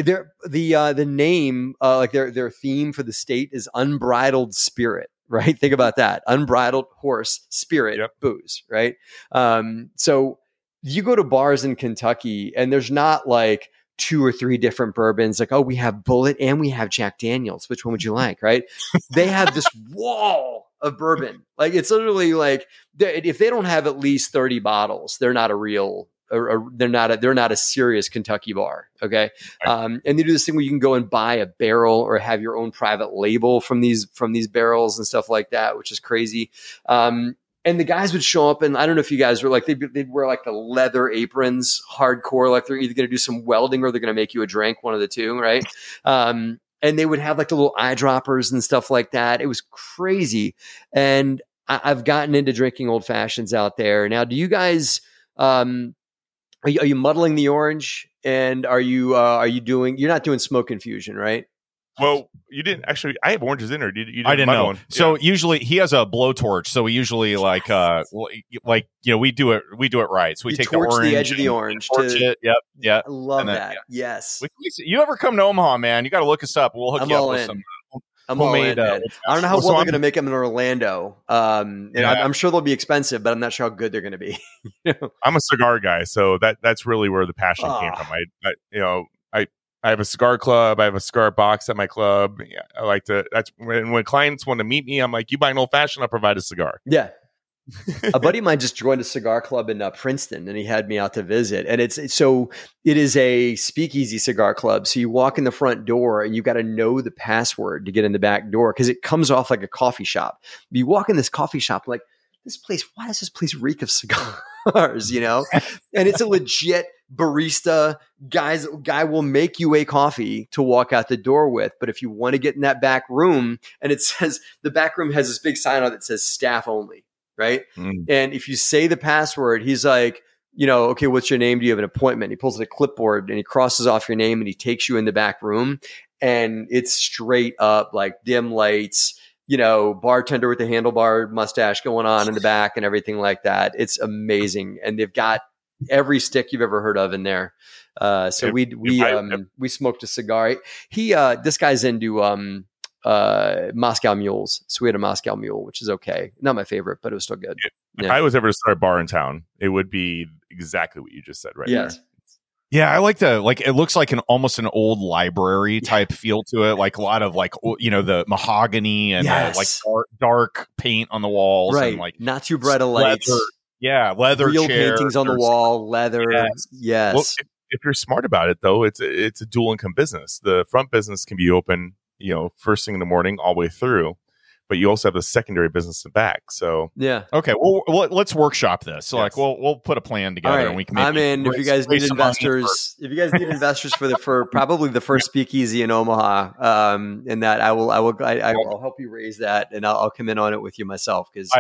the uh, the name uh, like their their theme for the state is unbridled spirit. Right, think about that: unbridled horse spirit Yep. booze. Right, um, so you go to bars in Kentucky and there's not like two or three different bourbons like oh we have Bulleit and we have jack daniels which one would you like right they have this wall of bourbon like it's literally like if they don't have at least 30 bottles they're not a real or, or they're not a, they're not a serious Kentucky bar. Okay. Um, and they do this thing where you can go and buy a barrel or have your own private label from these, from these barrels and stuff like that, which is crazy. Um, and the guys would show up, and I don't know if you guys were like they'd, they'd wear like the leather aprons, hardcore, like they're either going to do some welding or they're going to make you a drink, one of the two, right? Um, and they would have like the little eyedroppers and stuff like that. It was crazy, and I, I've gotten into drinking old fashions out there now. Do you guys? Um, are you, are you muddling the orange? And are you uh, are you doing? You're not doing smoke infusion, right? Well, you didn't actually. I have oranges in there. You, you didn't I didn't muddle know. one. So Yeah. usually he has a blowtorch. So we usually like uh like- like you know we do it we do it right. So we You take torch the the edge of the orange torch to- it. Yep. Yep. I love And then- that. Yes, We, we- you ever come to Omaha, man? You got to look us up. We'll hook I'm you up with in. some I'm all in, uh. I don't know how Well, so they're I'm- going to make them in Orlando. Um, and Yeah. I'm, I'm sure they'll be expensive, but I'm not sure how good they're going to be. You know? I'm a cigar guy, so that that's really where the passion came Ah. from. I, I, you know, I I have a cigar club. I have a cigar box at my club. I like to. That's when when clients want to meet me. I'm like, you buy an old fashioned, I'll provide a cigar. Yeah. a buddy of mine just joined a cigar club in uh, Princeton, and he had me out to visit. And it's, it's so it is a speakeasy cigar club. So you walk in the front door, and you got to know the password to get in the back door because it comes off like a coffee shop. You walk in this coffee shop, like this place. Why does this place reek of cigars? You know, and it's a legit barista guys guy will make you a coffee to walk out the door with. But if you want to get in that back room and it says the back room has this big sign on it that says staff only right? Mm. and if you say the password he's like you know okay what's your name? Do you have an appointment? He pulls out a clipboard and he crosses off your name and he takes you in the back room. And it's straight up like dim lights you know bartender with the handlebar mustache going on in the back and everything like that. It's amazing. And they've got every stick you've ever heard of in there uh, so If- we we I- um, we smoked a cigar. He uh, this guy's into um, uh, Moscow mules, so we had a Moscow mule, which is okay. Not my favorite, but it was still good. If Yeah. I was ever to start a bar in town, it would be exactly what you just said, right? yes, Yeah, I like the like. It looks like an almost an old library type feel to it. Like a lot of like you know the mahogany and uh, like dark, dark paint on the walls right. and like Not too bright of lights. leather, yeah, leather Real chairs paintings on the wall, leather. Yes. Yes. Well, if, if you're smart about it, though, it's a, it's a dual income business. The front business can be open, you know, first thing in the morning all the way through, but you also have the secondary business in the back. So yeah. Okay, well, well let's workshop this. So like Yes. we'll we'll put a plan together right. and we can. I'm in. If you guys need investors, if you guys need investors for the for probably the first speakeasy in Omaha, um, and that I will, I will, I, I will help you raise that, and I'll, I'll come in on it with you myself because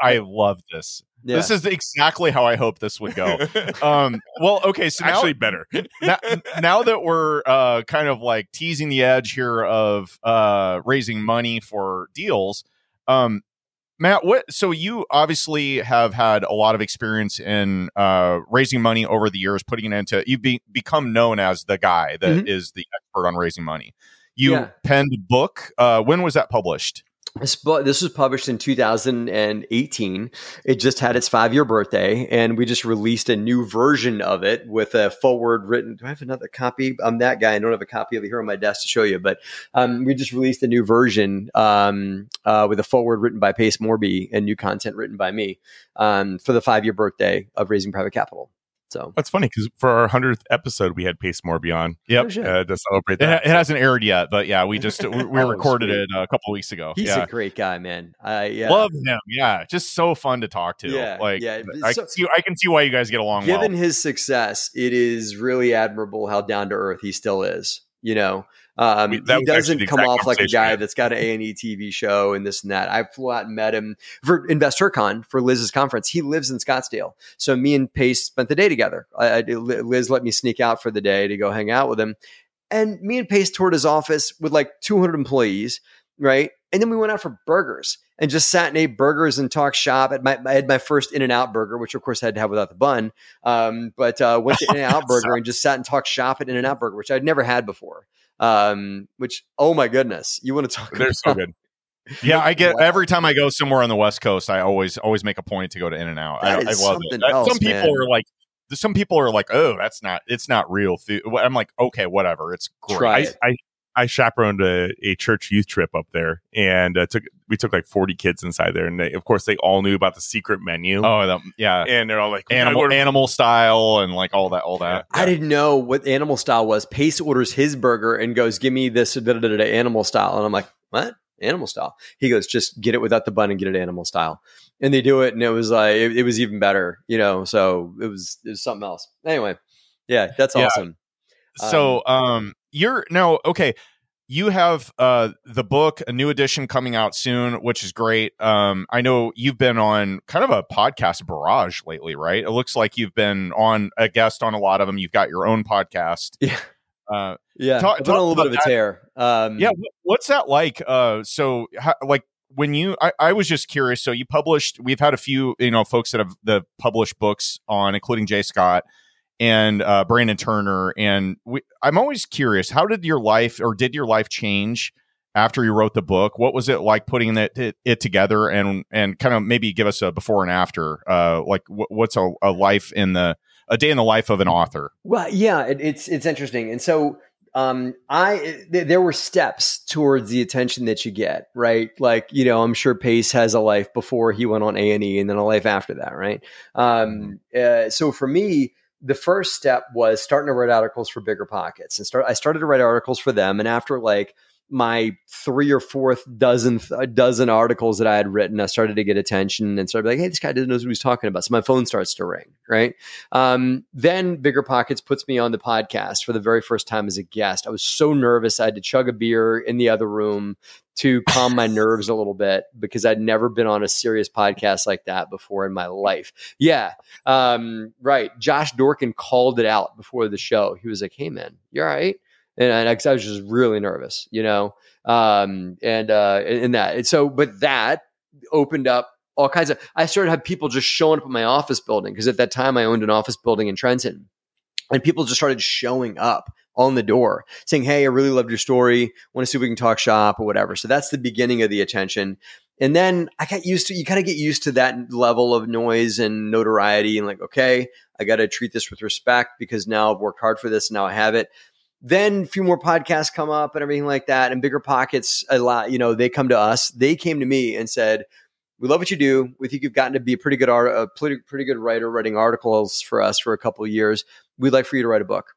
I- love this. yeah. This is exactly how I hope this would go. um, well, okay, so now, actually better. now, now that we're uh, kind of like teasing the edge here of uh, raising money for deals, um, Matt, what? So you obviously have had a lot of experience in uh, raising money over the years, putting it into. You've be, become known as the guy that is Mhm. the expert on raising money. You Yeah. penned a book. Uh, when was that published? This, bu- this was published in 2018. It just had its five year birthday, and we just released a new version of it with a forward written. Do I have another copy? I'm that guy. I don't have a copy of it here on my desk to show you, but um, we just released a new version um, uh, with a forward written by Pace Morby and new content written by me um, for the five year birthday of Raising Private Capital. So, That's funny because for our hundredth episode, we had Pace Morby on Yep. Oh, uh, to celebrate It, that. it hasn't aired yet, but yeah, we just we, we Oh, recorded sweet. it a couple weeks ago. he's yeah. a great guy, man. I yeah. Love him. Yeah, just so fun to talk to. Yeah, like yeah. I So- can see I can see why you guys get along given well. his success, it is really admirable how down to earth he still is. You know, um, We- that he doesn't come off like a guy that's got an A and E TV show and this and that. I flew out and met him for InvestHER Con for Liz's conference. He lives in Scottsdale, so me and Pace spent the day together. I, I, Liz let me sneak out for the day to go hang out with him, and me and Pace toured his office with like 200 employees, right? And then we went out for burgers and just sat and ate burgers and talked shop. At my, I had my first In and Out burger, which of course I had to have without the bun. Um, but uh, went to In and Out Burger and just sat and talked shop at In and Out Burger, which I'd never had before. Um, which oh my goodness, you want to talk? They're so good. Yeah, I get Wow. every time I go somewhere on the West Coast, I always always make a point to go to In and Out. I, I love it. else, some people man. are like, some people are like, oh, that's not, it's not real food. I'm like, okay, whatever, it's great. I, it. I I chaperoned a, a church youth trip up there, and uh, took we took like forty kids inside there, and they, of course they all knew about the secret menu. Oh, the, yeah, and they're all like animal go animal style and like all that, all that. I didn't know what animal style was. Pace orders his burger and goes, "Give me this da, da, da, da, animal style," and I'm like, "What? animal style. He goes, just get it without the bun and get it animal style. And they do it, and it was like it, it was even better, you know. So it was it was something else. Anyway, yeah, that's Yeah. awesome. So, um, you're now okay. You have uh the book, a new edition coming out soon, which is great. Um, I know you've been on kind of a podcast barrage lately, right? It looks like you've been on a guest on a lot of them. You've got your own podcast. Yeah. Uh, Yeah, Talk- on a little bit of a tear. Um, yeah. What's that like? Uh, so how, like when you, I, I was just curious. So you published. We've had a few, you know, folks that have the published books on, including Jay Scott and uh, Brandon Turner. And we, I'm always curious. How did your life, or did your life change after you wrote the book? What was it like putting it it, it together, and and kind of maybe give us a before and after. Uh, like wh- what's a, a life in the a day in the life of an author? Well, yeah, it, it's it's interesting, and so um, I th- there were steps towards the attention that you get, right? Like you know, I'm sure Pace has a life before he went on A and E, and then a life after that, right? Um, uh, so for me, the first step was starting to write articles for Bigger Pockets, and start. I started to write articles for them, and after like my three or fourth dozen dozen articles that I had written, I started to get attention and started like, hey, this guy doesn't know what he's talking about. So my phone starts to ring, right? Um, then Bigger Pockets puts me on the podcast for the very first time as a guest. I was so nervous. I had to chug a beer in the other room to calm my nerves a little bit because I'd never been on a serious podcast like that before in my life. Yeah. Um, right. Josh Dorkin called it out before the show. He was like, Hey man, you're all right? And I, 'cause I was just really nervous, you know? Um, and, uh, and that, and so, but that opened up all kinds of, I started to have people just showing up at my office building. Cause at that time I owned an office building in Trenton and people just started showing up on the door saying, Hey, I really loved your story. Want to see if we can talk shop or whatever. So that's the beginning of the attention. And then I got used to, you kind of get used to that level of noise and notoriety and like, okay, I got to treat this with respect because now I've worked hard for this. And now I have it. Then a few more podcasts come up and everything like that. And bigger pockets, a lot, you know, they come to us. They came to me and said, we love what you do. We think you've gotten to be a pretty good art, a pretty, pretty good writer, writing articles for us for a couple of years. We'd like for you to write a book.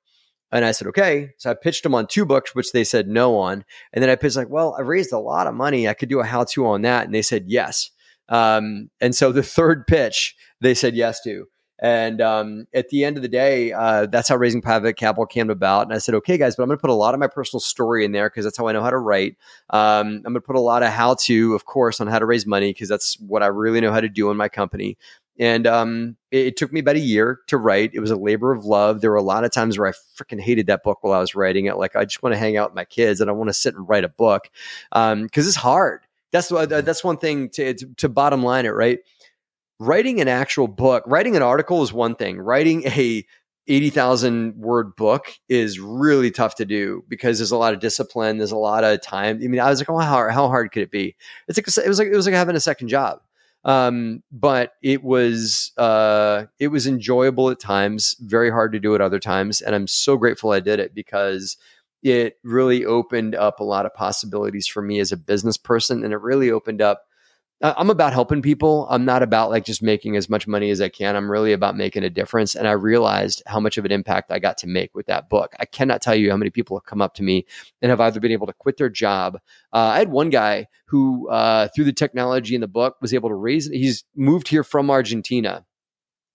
And I said, okay. So I pitched them on two books, which they said no on. And then I pitched like, well, I've raised a lot of money. I could do a how to on that. And they said yes. Um, and so the third pitch, they said yes to. And um, at the end of the day, uh, that's how Raising Private Capital came about. And I said, okay, guys, but I'm going to put a lot of my personal story in there because that's how I know how to write. Um, I'm going to put a lot of how to, of course, on how to raise money because that's what I really know how to do in my company. And um, it, it took me about a year to write. It was a labor of love. There were a lot of times where I freaking hated that book while I was writing it. Like I just want to hang out with my kids and I want to sit and write a book because um, it's hard. That's that's one thing to, to to bottom line it right. Writing an actual book, writing an article is one thing. Writing a 80,000 word book is really tough to do because there's a lot of discipline. There's a lot of time. I mean, I was like, oh, how, how hard could it be? It's like, it was like, it was like having a second job. Um, but it was, uh, it was enjoyable at times, very hard to do at other times. And I'm so grateful I did it because it really opened up a lot of possibilities for me as a business person. And it really opened up I'm about helping people. I'm not about like just making as much money as I can. I'm really about making a difference. And I realized how much of an impact I got to make with that book. I cannot tell you how many people have come up to me and have either been able to quit their job. Uh, I had one guy who, uh, through the technology in the book, was able to raise, he's moved here from Argentina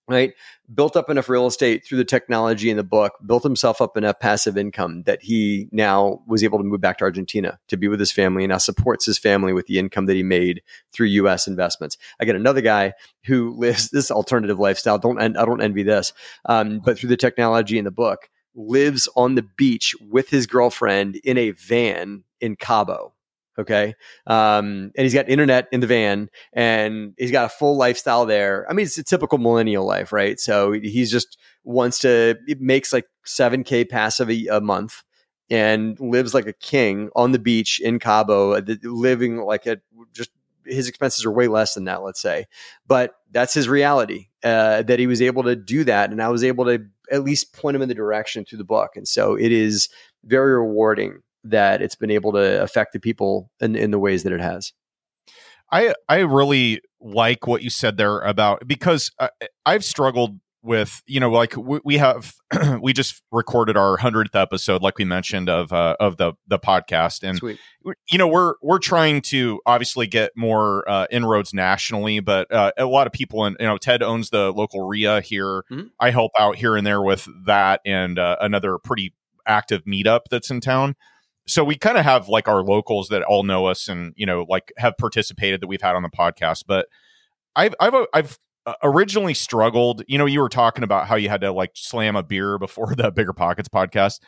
right? Built up enough real estate through the technology in the book, built himself up enough passive income that he now was able to move back to Argentina to be with his family and now supports his family with the income that he made through US investments. I get another guy who lives this alternative lifestyle. Don't I don't envy this. Um, but through the technology in the book, lives on the beach with his girlfriend in a van in Cabo. Okay. Um, and he's got internet in the van and he's got a full lifestyle there. I mean, it's a typical millennial life, right? So he's just wants to, it makes like 7K passive a, a month and lives like a king on the beach in Cabo, uh, living like a just his expenses are way less than that, let's say. But that's his reality uh, that he was able to do that. And I was able to at least point him in the direction through the book. And so it is very rewarding that it's been able to affect the people in, in the ways that it has. I I really like what you said there about because I, I've struggled with you know like we, we have we just recorded our 100th episode like we mentioned of uh, of the the podcast and Sweet. you know we're we're trying to obviously get more uh, inroads nationally but uh, a lot of people in you know ted owns the local REIA here Mhm. i help out here and there with that and uh, another pretty active meetup that's in town so we kind of have like our locals that all know us and you know like have participated that we've had on the podcast but i've i've i've uh, originally struggled you know you were talking about how you had to like slam a beer before the bigger pockets podcast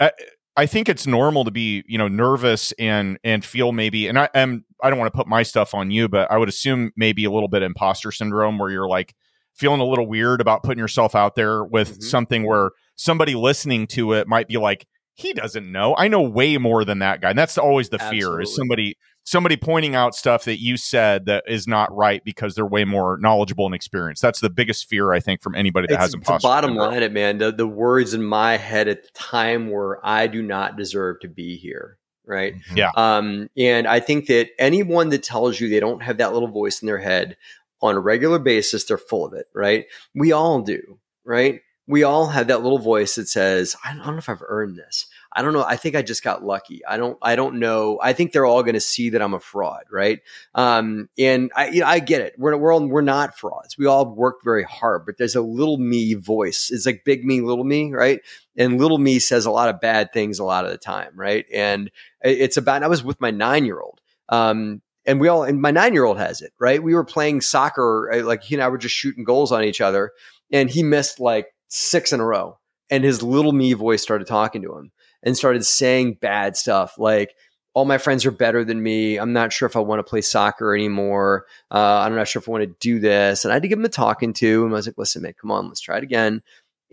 I, I think it's normal to be, you know, nervous and and feel maybe, and I am I don't want to put my stuff on you, but I would assume maybe a little bit imposter syndrome where you're like feeling a little weird about putting yourself out there with Mhm. something where somebody listening to it might be like, he doesn't know. I know way more than that guy. And that's always the fear is somebody somebody pointing out stuff that you said that is not right because they're way more knowledgeable and experienced. That's the biggest fear I think from anybody that It's, has the imposter. bottom line, it man. The, the words in my head at the time were, "I do not deserve to be here." Right. Yeah. Um, and I think that anyone that tells you they don't have that little voice in their head on a regular basis, they're full of it, right? We all do, right? We all have that little voice that says, I don't know if I've earned this. I don't know. I think I just got lucky. I don't, I don't know. I think they're all going to see that I'm a fraud, right? Um, and I, you know, I get it. We're, we're we're not frauds. We all work very hard, but there's a little me voice. It's like big me, little me, right? And little me says a lot of bad things a lot of the time, right? And it's about, I was with my nine year old. Um, and we all, and my nine year old has it, right? We were playing soccer, uh, like he and I were just shooting goals on each other, and he missed like six in a row. And his little me voice started talking to him and started saying bad stuff like, all my friends are better than me. I'm not sure if I want to play soccer anymore. Uh, I'm not sure if I want to do this. And I had to give him a talking to, and I was like, listen, man, come on, let's try it again.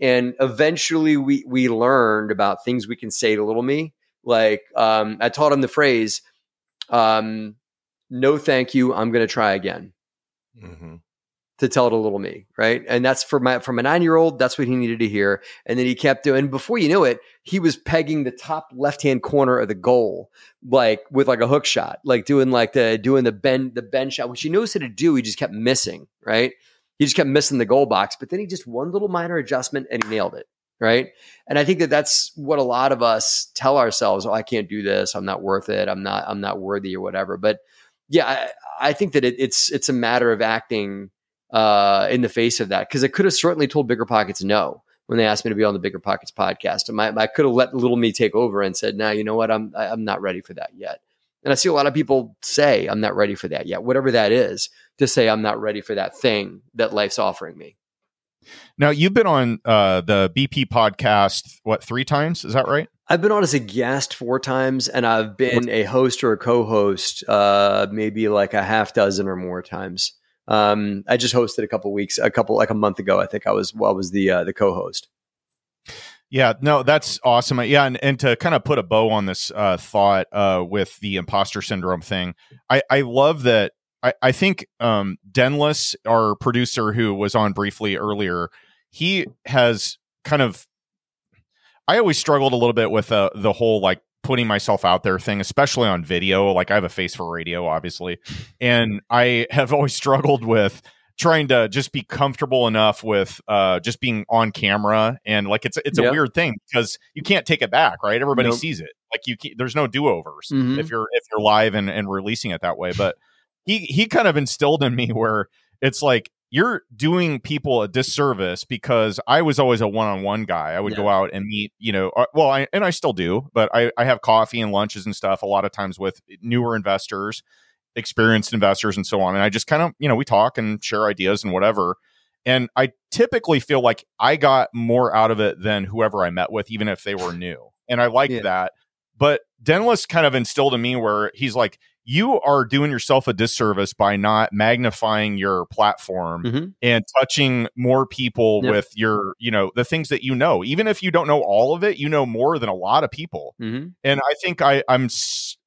And eventually we we learned about things we can say to little me. Like um, I taught him the phrase, um, no thank you, I'm gonna try again Mm-hmm. To tell to little me, right? And that's for my from a nine year old. That's what he needed to hear. And then he kept doing. Before you knew it, he was pegging the top left hand corner of the goal, like with like a hook shot, like doing like the doing the bend the bend shot, which he knows how to do. He just kept missing, right? He just kept missing the goal box. But then he just one little minor adjustment and he nailed it, right? And I think that that's what a lot of us tell ourselves: "Oh, I can't do this. I'm not worth it. I'm not. I'm not worthy, or whatever." But yeah, I, I think that it, it's it's a matter of acting uh, in the face of that because I could have certainly told Bigger Pockets no when they asked me to be on the Bigger Pockets podcast. And my, I could have let little me take over and said, "Now you know what? I'm I- I'm not ready for that yet." And I see a lot of people say, "I'm not ready for that yet," whatever that is, to say I'm not ready for that thing that life's offering me. Now you've been on uh, the BP podcast what three times? Is that right? I've been on as a guest four times, and I've been a host or a co-host uh, maybe like a half dozen or more times. Um, I just hosted a couple weeks, a couple like a month ago. I think I was well, I was the uh, the co-host. Yeah, no, that's awesome. Yeah, and, and to kind of put a bow on this uh, thought uh, with the imposter syndrome thing, I, I love that. I, I think um, Denless, our producer who was on briefly earlier, he has kind of. I always struggled a little bit with uh, the whole like putting myself out there thing, especially on video. Like I have a face for radio, obviously, and I have always struggled with trying to just be comfortable enough with uh just being on camera and like it's it's a Yeah. weird thing because you can't take it back right everybody Nope. sees it like you can't, there's no do-overs Mhm. if you're if you're live and, and releasing it that way but he he kind of instilled in me where it's like you're doing people a disservice because I was always a one-on-one guy. I would go out and meet, you know, uh, well, I, and I still do, but I, I have coffee and lunches and stuff a lot of times with newer investors, experienced investors, and so on. And I just kind of, you know, we talk and share ideas and whatever. And I typically feel like I got more out of it than whoever I met with, even if they were new. And I like Yeah. that. But Denlis kind of instilled in me where he's like, you are doing yourself a disservice by not magnifying your platform Mhm. and touching more people Yeah. with your, you know, the things that you know. Even if you don't know all of it, you know more than a lot of people. Mm-hmm. And I think I, I'm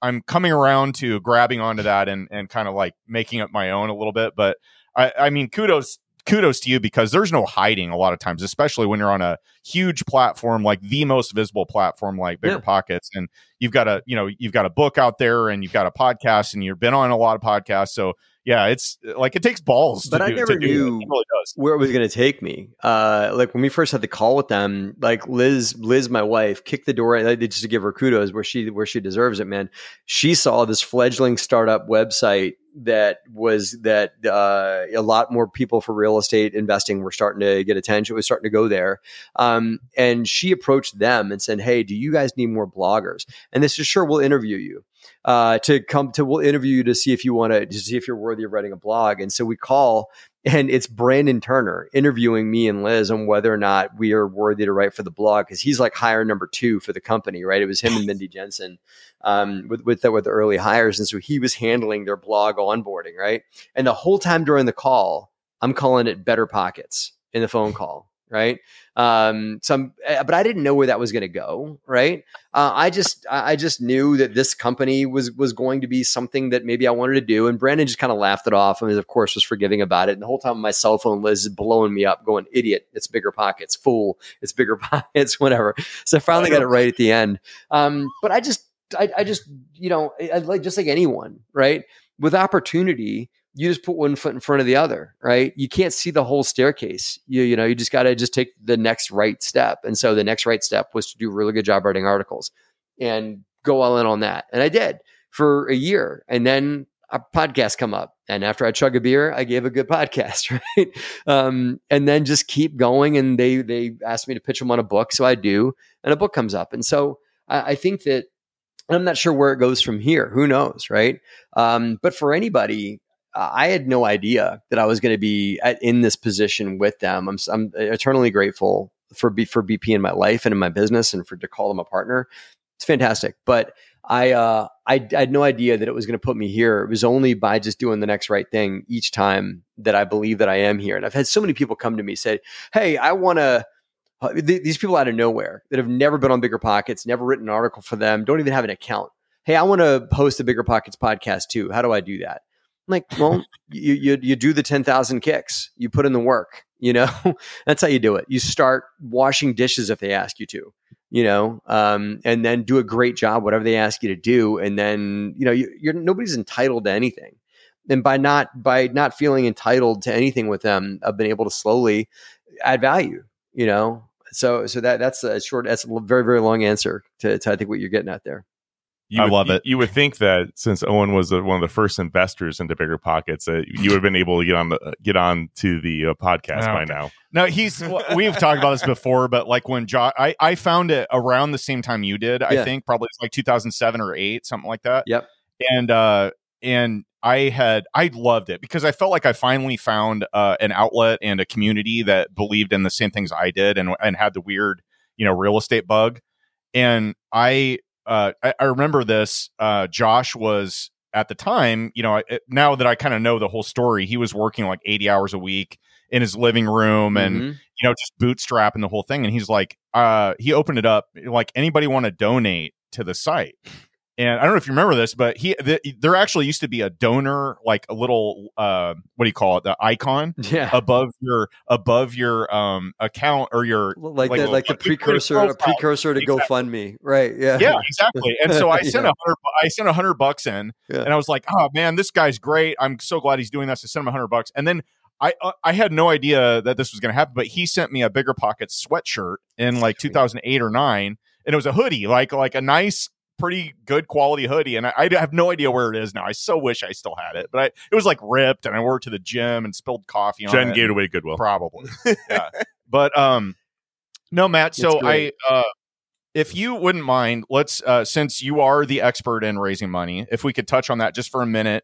i'm coming around to grabbing onto that and and kind of like making it my own a little bit. But I, I mean, kudos kudos to you because there's no hiding a lot of times, especially when you're on a huge platform like the most visible platform like Bigger Yeah. Pockets, and you've got a you know you've got a book out there and you've got a podcast and you've been on a lot of podcasts, so yeah, it's like it takes balls. But to I do, never knew- it. It really where it was going to take me. Uh, like when we first had the call with them, like Liz, Liz, my wife, kicked the door. And just to give her kudos where she where she deserves it, man. She saw this fledgling startup website that was that uh, a lot more people for real estate investing were starting to get attention. Was starting to go there, um, and she approached them and said, "Hey, do you guys need more bloggers?" And they said, "Sure, we'll interview you." Uh, to come to, we'll interview you to see if you want to, to see if you're worthy of writing a blog. And so we call and it's Brandon Turner interviewing me and Liz on whether or not we are worthy to write for the blog because he's like hire number two for the company, right? It was him and Mindy Jensen um, with with the, with the early hires, and so he was handling their blog onboarding, right? And the whole time during the call, I'm calling it Better Pockets in the phone call, right? Um, some, but I didn't know where that was going to go, right? Uh, I just I just knew that this company was was going to be something that maybe I wanted to do, and Brandon just kind of laughed it off, and of course was forgiving about it. And the whole time, my cell phone was blowing me up, going, "Idiot! It's bigger pockets, fool! It's bigger pockets, whatever." So I finally got it right at the end. Um, but I just I, I just you know I like just like anyone, right? With opportunity, you just put one foot in front of the other, right? You can't see the whole staircase. You you know, you just got to just take the next right step. And so the next right step was to do a really good job writing articles and go all in on that. And I did for a year. And then a podcast come up. And after I chug a beer, I gave a good podcast, right? Um, and then just keep going. And they they asked me to pitch them on a book, so I do, and a book comes up. And so I, I think that I'm not sure where it goes from here. Who knows, right? Um, but for anybody, I had no idea that I was going to be at, in this position with them. I'm, I'm eternally grateful for B, for BP in my life and in my business, and for to call them a partner. It's fantastic. But I, uh, I, I had no idea that it was going to put me here. It was only by just doing the next right thing each time that I believe that I am here. And I've had so many people come to me say, "Hey, I want to." Uh, th- these people out of nowhere that have never been on Bigger Pockets, never written an article for them, don't even have an account. Hey, I want to host a Bigger Pockets podcast too. How do I do that? Like, well, you, you you do the ten thousand kicks. You put in the work. You know, that's how you do it. You start washing dishes if they ask you to. You know, um, and then do a great job whatever they ask you to do, and then you know you, you're nobody's entitled to anything. And by not by not feeling entitled to anything with them, I've been able to slowly add value. You know, so so that that's a short that's a very very long answer to, to I think what you're getting at there. You I would, love it. You would think that since Owen was uh, one of the first investors into bigger pockets, that you would have been able to get on the get on to the uh, podcast Oh, by now. No, he's. we've talked about this before, but like when Josh, I, I found it around the same time you did. I think probably it's like 2007 or eight, something like that. Yep. And uh, and I had I loved it because I felt like I finally found uh, an outlet and a community that believed in the same things I did and and had the weird you know real estate bug. And I uh, I, I remember this. Uh, Josh was at the time, you know, I, now that I kind of know the whole story, he was working like 80 hours a week in his living room and Mhm. you know just bootstrapping the whole thing and he's like uh he opened it up like anybody want to donate to the site and i don't know if you remember this but he th- there actually used to be a donor like a little uh what do you call it? The icon yeah, above your above your um account or your like, like- the like the precursor a precursor to Exactly. GoFundMe, right? Yeah, yeah exactly. And so i sent Yeah. a hundred i sent a hundred bucks in Yeah. and i was like oh man this guy's great. I'm so glad he's doing this. I sent him a hundred bucks. And then I, uh, I had no idea that this was going to happen, but he sent me a bigger pocket sweatshirt in like 2008 or nine, and it was a hoodie, like like a nice, pretty good quality hoodie, and I, I have no idea where it is now. I so wish I still had it, but I, it was like ripped, and I wore it to the gym and spilled coffee on Jen it. gave it away to Goodwill. Probably. yeah. But um no, Matt, so I uh if you wouldn't mind, let's uh since you are the expert in raising money, if we could touch on that just for a minute.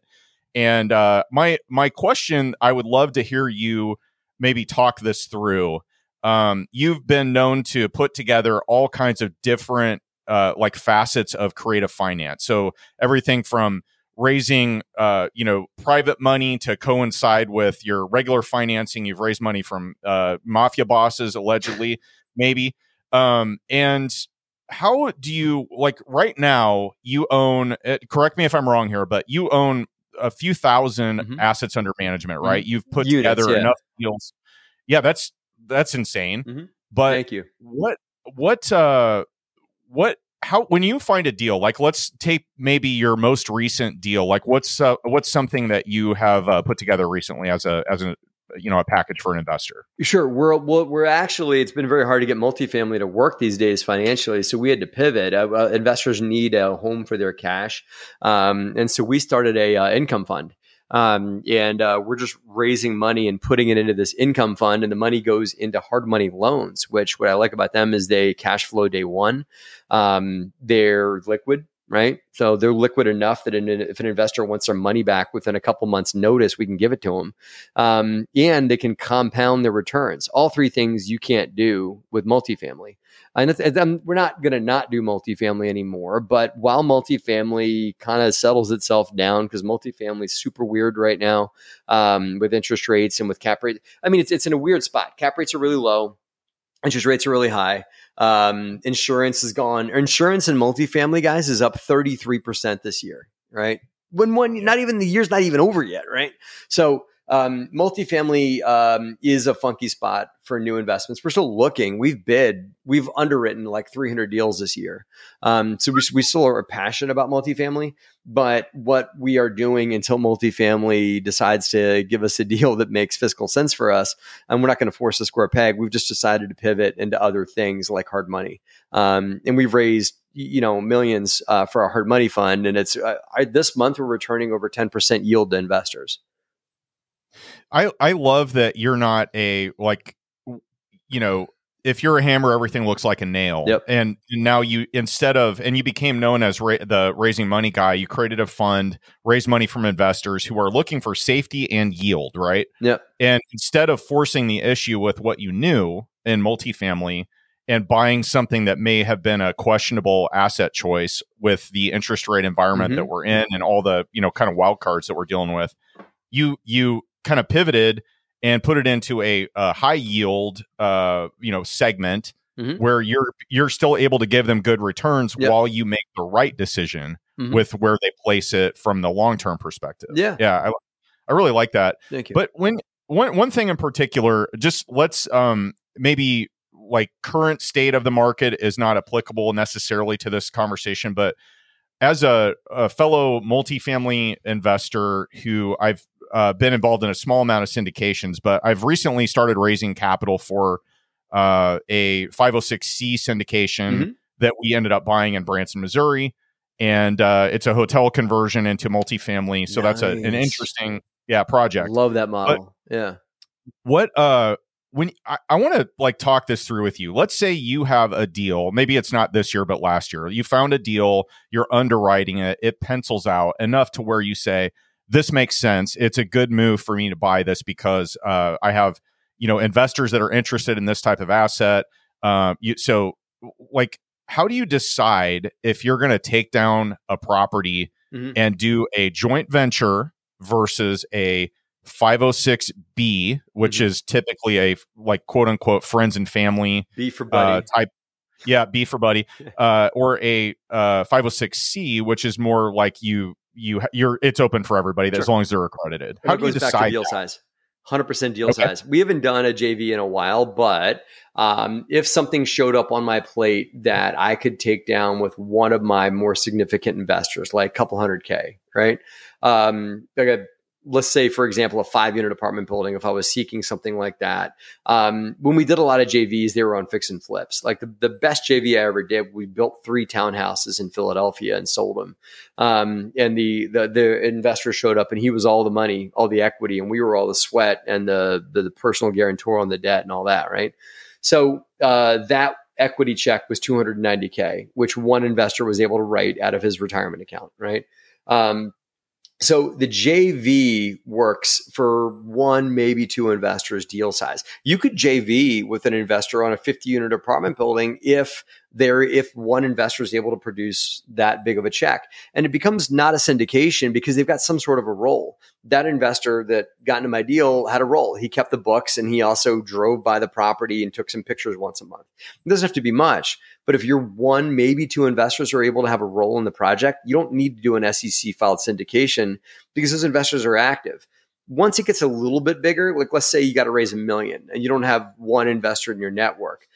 And uh my my question, I would love to hear you maybe talk this through. Um you've been known to put together all kinds of different uh like facets of creative finance. So everything from raising uh you know private money to coincide with your regular financing you've raised money from uh mafia bosses allegedly maybe um and how do you like right now you own uh, correct me if i'm wrong here but you own a few 1000 Mhm. assets under management right you've put Units, together yeah. enough deals yeah that's that's insane Mhm. but Thank you. what what uh what how when you find a deal like let's take maybe your most recent deal like what's uh, what's something that you have uh, put together recently as a as a you know a package for an investor? Sure. We're we're, actually it's been very hard to get multifamily to work these days financially so we had to pivot. Uh, investors need a home for their cash. Um, and so we started a uh, income fund um, and uh, we're just raising money and putting it into this income fund, and the money goes into hard money loans. Which what I like about them is they cash flow day one. Um, they're liquid, right? So they're liquid enough that if an investor wants their money back within a couple months' notice, we can give it to them, um, and they can compound their returns. All three things you can't do with multifamily. And we're not going to not do multifamily anymore. But while multifamily kind of settles itself down, because multifamily is super weird right now um, with interest rates and with cap rates. I mean, it's, it's in a weird spot. Cap rates are really low, interest rates are really high. Um, insurance has gone, insurance and multifamily, guys, is up 33% this year, right? When one, not even the year's not even over yet, right? So, um, multifamily um, is a funky spot for new investments. We're still looking. We've bid, we've underwritten like 300 deals this year. Um, so we, we still are passionate about multifamily. But what we are doing until multifamily decides to give us a deal that makes fiscal sense for us, and we're not going to force a square peg. We've just decided to pivot into other things like hard money. Um, and we've raised you know millions uh, for our hard money fund, and it's uh, I, this month we're returning over 10% yield to investors. I I love that you're not a like you know if you're a hammer everything looks like a nail yep. and now you instead of and you became known as ra- the raising money guy you created a fund raise money from investors who are looking for safety and yield right yeah and instead of forcing the issue with what you knew in multifamily and buying something that may have been a questionable asset choice with the interest rate environment mm-hmm. that we're in and all the you know kind of wild cards that we're dealing with you you kind of pivoted and put it into a, a high yield, uh, you know, segment mm-hmm. where you're you're still able to give them good returns yep. while you make the right decision mm-hmm. with where they place it from the long term perspective. Yeah, yeah, I, I really like that. Thank you. But when one one thing in particular, just let's um maybe like current state of the market is not applicable necessarily to this conversation, but as a, a fellow multifamily investor who I've uh, been involved in a small amount of syndications, but I've recently started raising capital for uh, a 506c syndication mm-hmm. that we ended up buying in Branson, Missouri. And uh, it's a hotel conversion into multifamily. So nice. that's a, an interesting, yeah, project. Love that model. But yeah. What, uh, when I, I want to like talk this through with you. Let's say you have a deal. Maybe it's not this year, but last year. You found a deal, you're underwriting it, it pencils out enough to where you say, this makes sense. It's a good move for me to buy this because uh, I have you know investors that are interested in this type of asset. Um, you, so, like, how do you decide if you're going to take down a property mm-hmm. and do a joint venture versus a 506b, which mm-hmm. is typically a like quote unquote friends and family B for buddy uh, type yeah, B for buddy, uh, or a uh, 506C, which is more like you you you're it's open for everybody sure. as long as they're accredited. How do you decide deal that? size? Hundred percent deal okay. size. We haven't done a JV in a while, but um, if something showed up on my plate that I could take down with one of my more significant investors, like a couple hundred K, right? Um, like a let's say, for example, a five unit apartment building, if I was seeking something like that, um, when we did a lot of JVs, they were on fix and flips. Like the, the best JV I ever did, we built three townhouses in Philadelphia and sold them. Um, and the, the, the investor showed up and he was all the money, all the equity, and we were all the sweat and the, the, the personal guarantor on the debt and all that. Right. So, uh, that equity check was 290K, which one investor was able to write out of his retirement account. Right. Um, so the JV works for one, maybe two investors deal size. You could JV with an investor on a 50 unit apartment building if there if one investor is able to produce that big of a check. And it becomes not a syndication because they've got some sort of a role. That investor that got into my deal had a role. He kept the books and he also drove by the property and took some pictures once a month. It doesn't have to be much, but if you're one, maybe two investors are able to have a role in the project, you don't need to do an SEC filed syndication because those investors are active once it gets a little bit bigger, like let's say you got to raise a million and you don't have one investor in your network,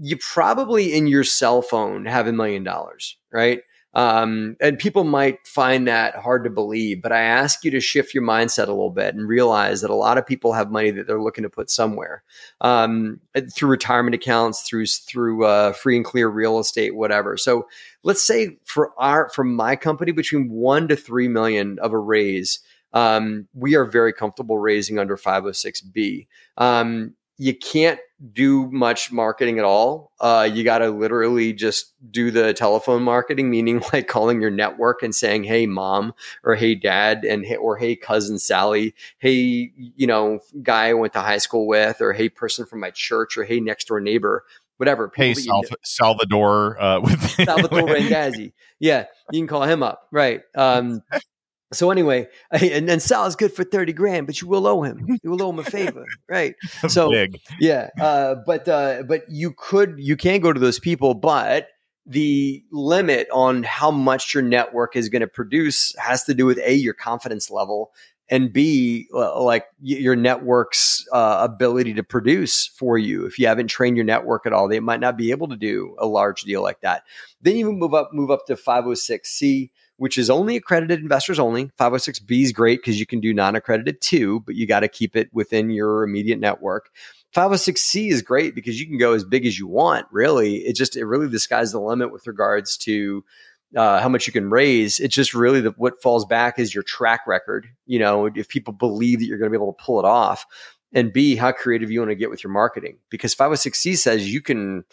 you probably in your cell phone have a million dollars, right? Um, and people might find that hard to believe, but I ask you to shift your mindset a little bit and realize that a lot of people have money that they're looking to put somewhere um, through retirement accounts, through through uh, free and clear real estate, whatever. So let's say for our for my company, between one to three million of a raise, um, we are very comfortable raising under 506b. Um, you can't do much marketing at all. Uh, you got to literally just do the telephone marketing, meaning like calling your network and saying, "Hey, mom," or "Hey, dad," and or "Hey, cousin Sally," "Hey, you know, guy I went to high school with," or "Hey, person from my church," or "Hey, next door neighbor." Whatever. Hey, Sal- Salvador uh, with Salvador Randazzi. Yeah, you can call him up. Right. Um, so anyway, and then Sal is good for 30 grand, but you will owe him. You will owe him a favor. Right. So Big. yeah. Uh, but uh, but you could you can go to those people, but the limit on how much your network is going to produce has to do with a your confidence level and b like your network's uh, ability to produce for you if you haven't trained your network at all they might not be able to do a large deal like that then you move up move up to 506c which is only accredited investors only. 506B is great because you can do non accredited too, but you got to keep it within your immediate network. 506C is great because you can go as big as you want, really. It just, it really the sky's the limit with regards to uh, how much you can raise. It's just really the, what falls back is your track record. You know, if people believe that you're going to be able to pull it off, and B, how creative you want to get with your marketing. Because 506C says you can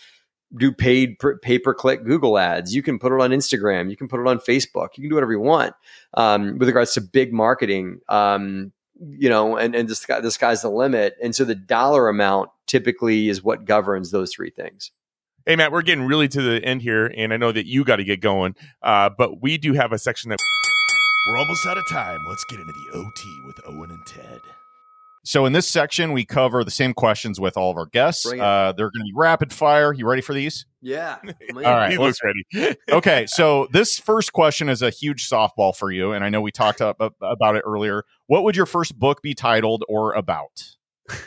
do paid pay per click Google ads. You can put it on Instagram. You can put it on Facebook. You can do whatever you want um, with regards to big marketing. Um, you know, and and the, sky, the sky's the limit. And so the dollar amount typically is what governs those three things. Hey Matt, we're getting really to the end here, and I know that you got to get going, uh, but we do have a section that we're almost out of time. Let's get into the OT with Owen and Ted. So in this section, we cover the same questions with all of our guests. Uh, they're going to be rapid fire. You ready for these? Yeah. all right. He looks ready. okay. So this first question is a huge softball for you, and I know we talked up, about it earlier. What would your first book be titled or about?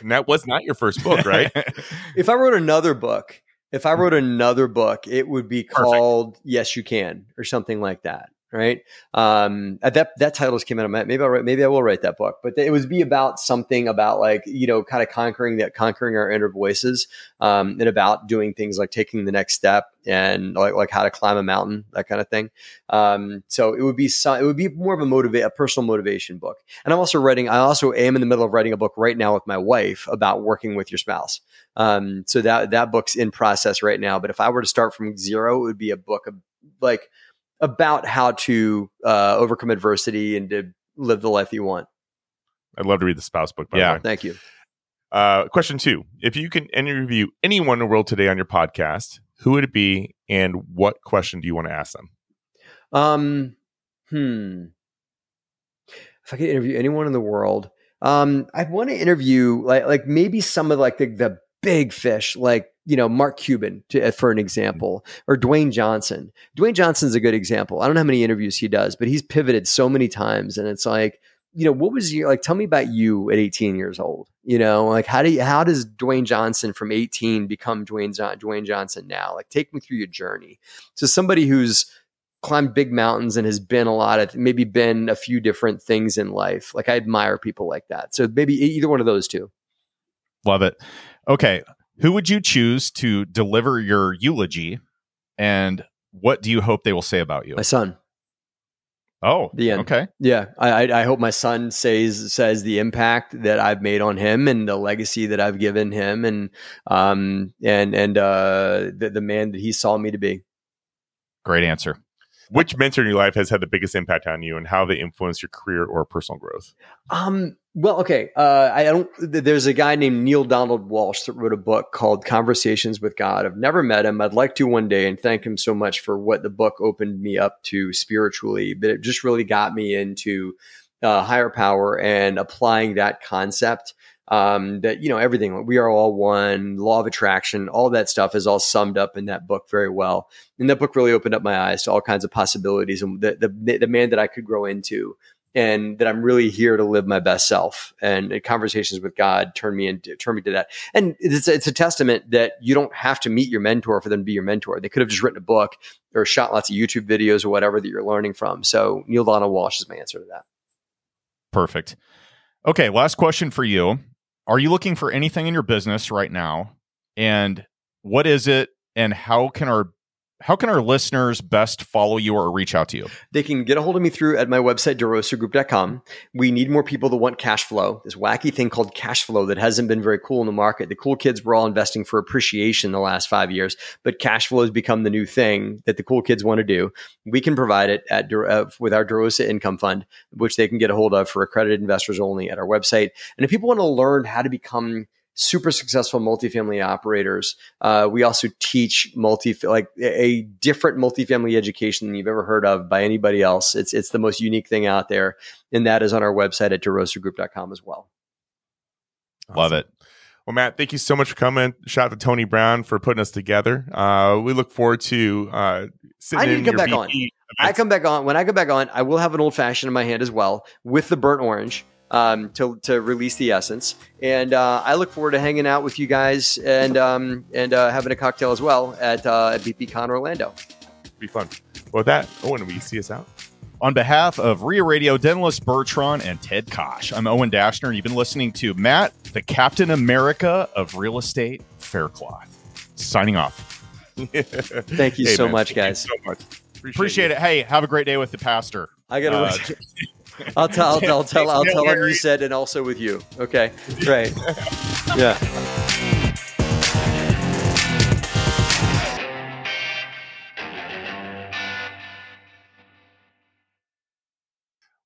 And that was not your first book, right? if I wrote another book, if I wrote another book, it would be called Perfect. Yes You Can or something like that right? Um, that that title just came out of my maybe I'll write, maybe I will write that book, but it was be about something about like you know kind of conquering that conquering our inner voices, um, and about doing things like taking the next step and like like how to climb a mountain, that kind of thing. Um, so it would be some, it would be more of a motivate a personal motivation book. And I'm also writing. I also am in the middle of writing a book right now with my wife about working with your spouse. Um, so that that book's in process right now. But if I were to start from zero, it would be a book of like about how to uh, overcome adversity and to live the life you want. I'd love to read the spouse book. By yeah, thank you. Uh, question two: If you can interview anyone in the world today on your podcast, who would it be, and what question do you want to ask them? Um, hmm. If I could interview anyone in the world, um, I want to interview like like maybe some of like the the big fish, like you know, Mark Cuban, to, uh, for an example, or Dwayne Johnson. Dwayne Johnson's a good example. I don't know how many interviews he does, but he's pivoted so many times. And it's like, you know, what was your, like, tell me about you at 18 years old. You know, like, how do you, how does Dwayne Johnson from 18 become Dwayne, Dwayne Johnson now? Like, take me through your journey. So, somebody who's climbed big mountains and has been a lot of, maybe been a few different things in life. Like, I admire people like that. So, maybe either one of those two. Love it. Okay. Who would you choose to deliver your eulogy, and what do you hope they will say about you? My son. Oh, the end. Okay, yeah. I, I hope my son says says the impact that I've made on him and the legacy that I've given him, and um and and uh the, the man that he saw me to be. Great answer. Which mentor in your life has had the biggest impact on you, and how they influenced your career or personal growth? Um, well, okay. Uh, I don't. There's a guy named Neale Donald Walsch that wrote a book called Conversations with God. I've never met him. I'd like to one day, and thank him so much for what the book opened me up to spiritually. But it just really got me into uh, higher power and applying that concept um, that you know everything we are all one law of attraction all that stuff is all summed up in that book very well and that book really opened up my eyes to all kinds of possibilities and the, the, the man that i could grow into and that I'm really here to live my best self. And conversations with God turn me into turn me to that. And it's it's a testament that you don't have to meet your mentor for them to be your mentor. They could have just written a book or shot lots of YouTube videos or whatever that you're learning from. So Neale Donald Walsch is my answer to that. Perfect. Okay, last question for you. Are you looking for anything in your business right now? And what is it and how can our how can our listeners best follow you or reach out to you? They can get a hold of me through at my website, derosagroup.com. We need more people that want cash flow, this wacky thing called cash flow that hasn't been very cool in the market. The cool kids were all investing for appreciation the last five years, but cash flow has become the new thing that the cool kids want to do. We can provide it at uh, with our DeRosa Income Fund, which they can get a hold of for accredited investors only at our website. And if people want to learn how to become super successful multifamily operators. Uh, we also teach multi like a different multifamily education than you've ever heard of by anybody else. It's it's the most unique thing out there, and that is on our website at derosagroup.com as well. Love it. Well, Matt, thank you so much for coming. Shout out to Tony Brown for putting us together. Uh, we look forward to uh, sitting I need to come back on. VP I come back on when I come back on. I will have an old fashioned in my hand as well with the burnt orange um, to to release the essence. And uh, I look forward to hanging out with you guys and um, and uh, having a cocktail as well at uh, at BPCon Orlando. be fun. Well, with that, Owen, will you see us out? On behalf of REIA Radio, Dennis Bertrand, and Ted Kosh, I'm Owen Dashner. and You've been listening to Matt, the Captain America of Real Estate Faircloth. Signing off. Thank you so much, guys. so much. Appreciate it. Hey, have a great day with the pastor. I gotta. Uh, I'll tell. I'll, I'll tell. I'll tell him you said, and also with you. Okay. Great. Yeah.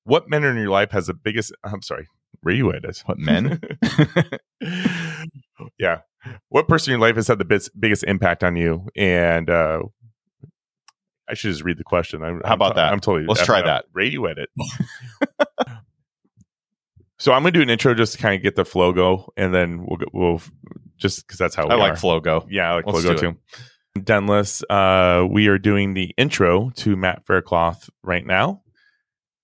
What men in your life has the biggest? I'm sorry. Where you at? What men? yeah. What person in your life has had the bis- biggest impact on you? And uh, I should just read the question. I'm, How about I'm, that? I'm totally. Let's try that. Radio edit. so I'm gonna do an intro just to kind of get the flow go, and then we'll go, we'll just because that's how we I like are. Flogo. Yeah, I like Let's logo do too. Denless, uh, we are doing the intro to Matt Faircloth right now.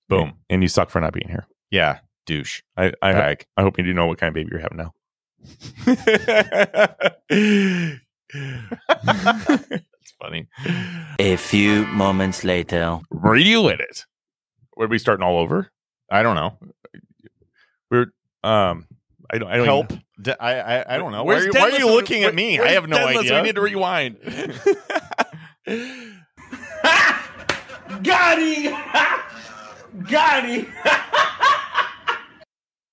Boom. And you suck for not being here. Yeah, douche. I I, ho- I hope you do know what kind of baby you're having now. it's funny. A few moments later. Radio edit. Were we starting all over? I don't know. We're um. I don't. I don't Help. even- D- I, I, I don't know. Why are, you, why are you looking at me? I have no Denless? idea. We need to rewind. Got him! Got him!